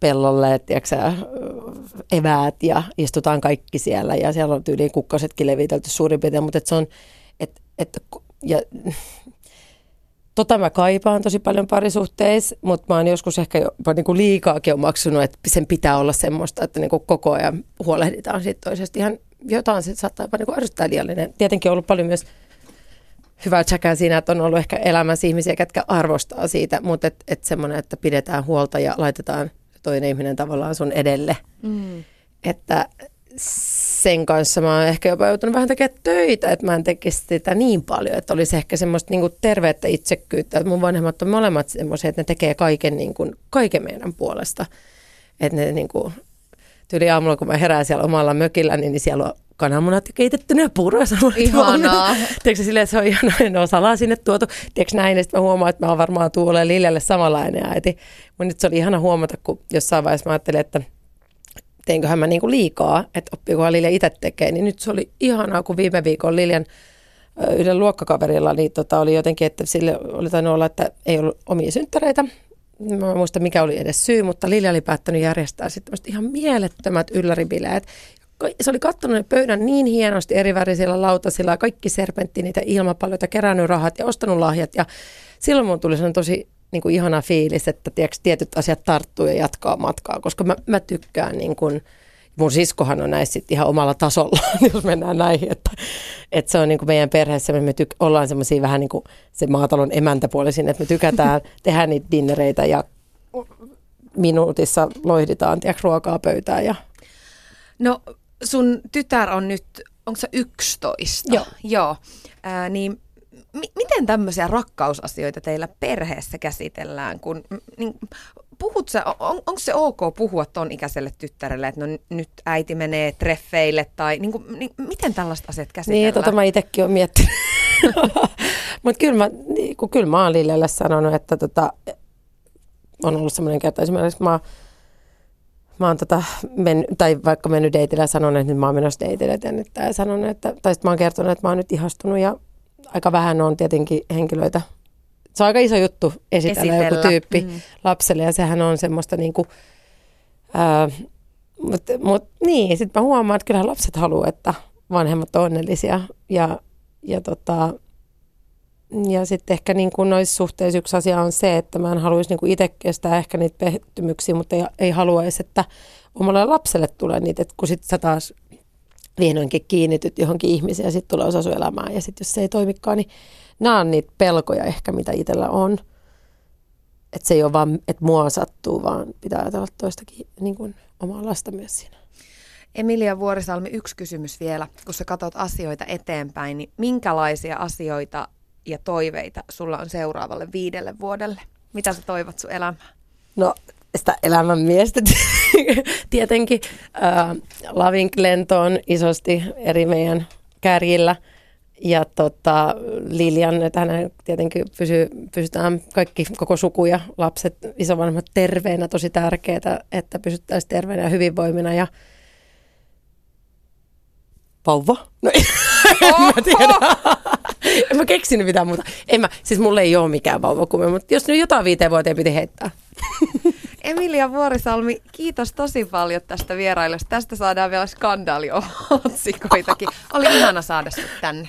pellolle, tiedätkö, eväät ja istutaan kaikki siellä. Ja siellä on tyyliin kukkasetkin levitelty suurin piirtein, mutta et se on, et, et, ja Tota mä kaipaan tosi paljon parisuhteissa, mutta mä oon joskus ehkä jopa niin kuin liikaakin omaksunut, että sen pitää olla semmoista, että niin kuin koko ajan huolehditaan siitä toisesta. Ihan jotain se saattaa jopa niin kuin ärsyttää liiallinen. Tietenkin on ollut paljon myös hyvää tsäkää siinä, että on ollut ehkä elämässä ihmisiä, jotka arvostaa siitä, mutta et, et semmoinen, että pidetään huolta ja laitetaan toinen ihminen tavallaan sun edelle. Mm. Että sen kanssa mä oon ehkä jopa joutunut vähän tekemään töitä, että mä en tekisi sitä niin paljon, että olisi ehkä semmoista niin kuin tervettä itsekkyyttä, että mun vanhemmat on molemmat semmoisia, että ne tekee kaiken, niin kuin, kaiken meidän puolesta. Että ne niin kuin, tyyli aamulla, kun mä herään siellä omalla mökillä, niin siellä on kananmunat ja keitettynä puuroa. Ihanaa. *laughs* Tiedätkö silleen, että se on ihanaa, ne on salaa sinne tuotu. Tiedätkö näin, ja sitten mä huomaan, että mä oon varmaan tuulee Liljalle samanlainen äiti. Mutta nyt se oli ihana huomata, kun jossain vaiheessa mä ajattelin, että – teinköhän mä niinku liikaa, että oppikohan Lilja itse tekee, niin nyt se oli ihanaa, kun viime viikon Liljan yhden luokkakaverilla niin tota, oli jotenkin, että sille oli tainnut olla, että ei ollut omia synttäreitä. Mä en muista, mikä oli edes syy, mutta Lilja oli päättänyt järjestää sitten ihan mielettömät ylläribileet. Se oli kattonut ne pöydän niin hienosti eri värisillä lautasilla, kaikki serpenttiinit ja ilmapalloita, kerännyt rahat ja ostanut lahjat. Ja silloin mun tuli sellainen tosi niin kuin ihana fiilis, että tiedätkö, tietyt asiat tarttuu ja jatkaa matkaa, koska mä, mä tykkään niin kuin Mun siskohan on näissä sit ihan omalla tasolla, *laughs* jos mennään näihin. Että, että se on niin kuin meidän perheessä, me tyk- ollaan semmoisia vähän niin kuin se maatalon emäntäpuolisin, että me tykätään *laughs* tehdä niitä dinnereitä ja minuutissa loihditaan tiedätkö, ruokaa pöytään. Ja... No sun tytär on nyt, onko se 11? Joo. Joo. Ää, niin mi- miten tämmöisiä rakkausasioita teillä perheessä käsitellään, kun niin, puhut sä, on, onko se ok puhua ton ikäiselle tyttärelle, että no nyt äiti menee treffeille tai niin kuin, niin, miten tällaiset asiat käsitellään? Niin, tota mä itsekin olen miettinyt. *laughs* Mutta kyllä mä, niin, kyllä mä oon Lillelle sanonut, että tota, on ollut semmoinen kerta esimerkiksi, mä, mä oon tota, men, tai vaikka mennyt deitille ja sanonut, että nyt mä oon menossa nyt ja sanonut, että, tai sitten mä oon kertonut, että mä oon nyt ihastunut ja aika vähän on tietenkin henkilöitä. Se on aika iso juttu esitellä, esitellä. joku tyyppi mm. lapselle ja sehän on semmoista niinku, ää, mutta mut, niin, sitten mä huomaan, että kyllähän lapset haluaa, että vanhemmat on onnellisia ja, ja tota, ja sitten ehkä niin kuin noissa suhteissa yksi asia on se, että mä en haluaisi niin kuin itse kestää ehkä niitä pettymyksiä, mutta ei, ei haluaisi, että omalle lapselle tulee niitä, että kun sitten sä taas vihdoinkin kiinnityt johonkin ihmiseen ja sitten tulee osa sun elämää ja sitten jos se ei toimikaan, niin nämä on niitä pelkoja ehkä, mitä itsellä on. Että se ei ole vaan, että mua sattuu, vaan pitää ajatella toistakin niin kuin omaa lasta myös siinä. Emilia Vuorisalmi, yksi kysymys vielä. Kun sä katsot asioita eteenpäin, niin minkälaisia asioita ja toiveita sulla on seuraavalle viidelle vuodelle? Mitä sä toivot sun elämään? No sitä elämän miestä *laughs* tietenkin. Äh, Lavink-lentoon isosti eri meidän kärjillä. Ja tota, Lilian, että hän tietenkin pysy, pysytään kaikki, koko suku ja lapset, isovanhemmat terveenä, tosi tärkeää, että pysyttäisiin terveenä ja hyvinvoimina. Ja vauva? No, *laughs* en mä tiedä. en mä keksinyt mitään muuta. En mä, siis mulle ei ole mikään vauvakumme, mutta jos nyt jotain viiteen vuoteen piti heittää. Emilia Vuorisalmi, kiitos tosi paljon tästä vierailusta. Tästä saadaan vielä skandaaliotsikoitakin. Oli ihana saada sinut tänne.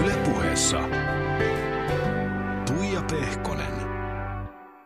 Yle puheessa Tuija Pehkonen.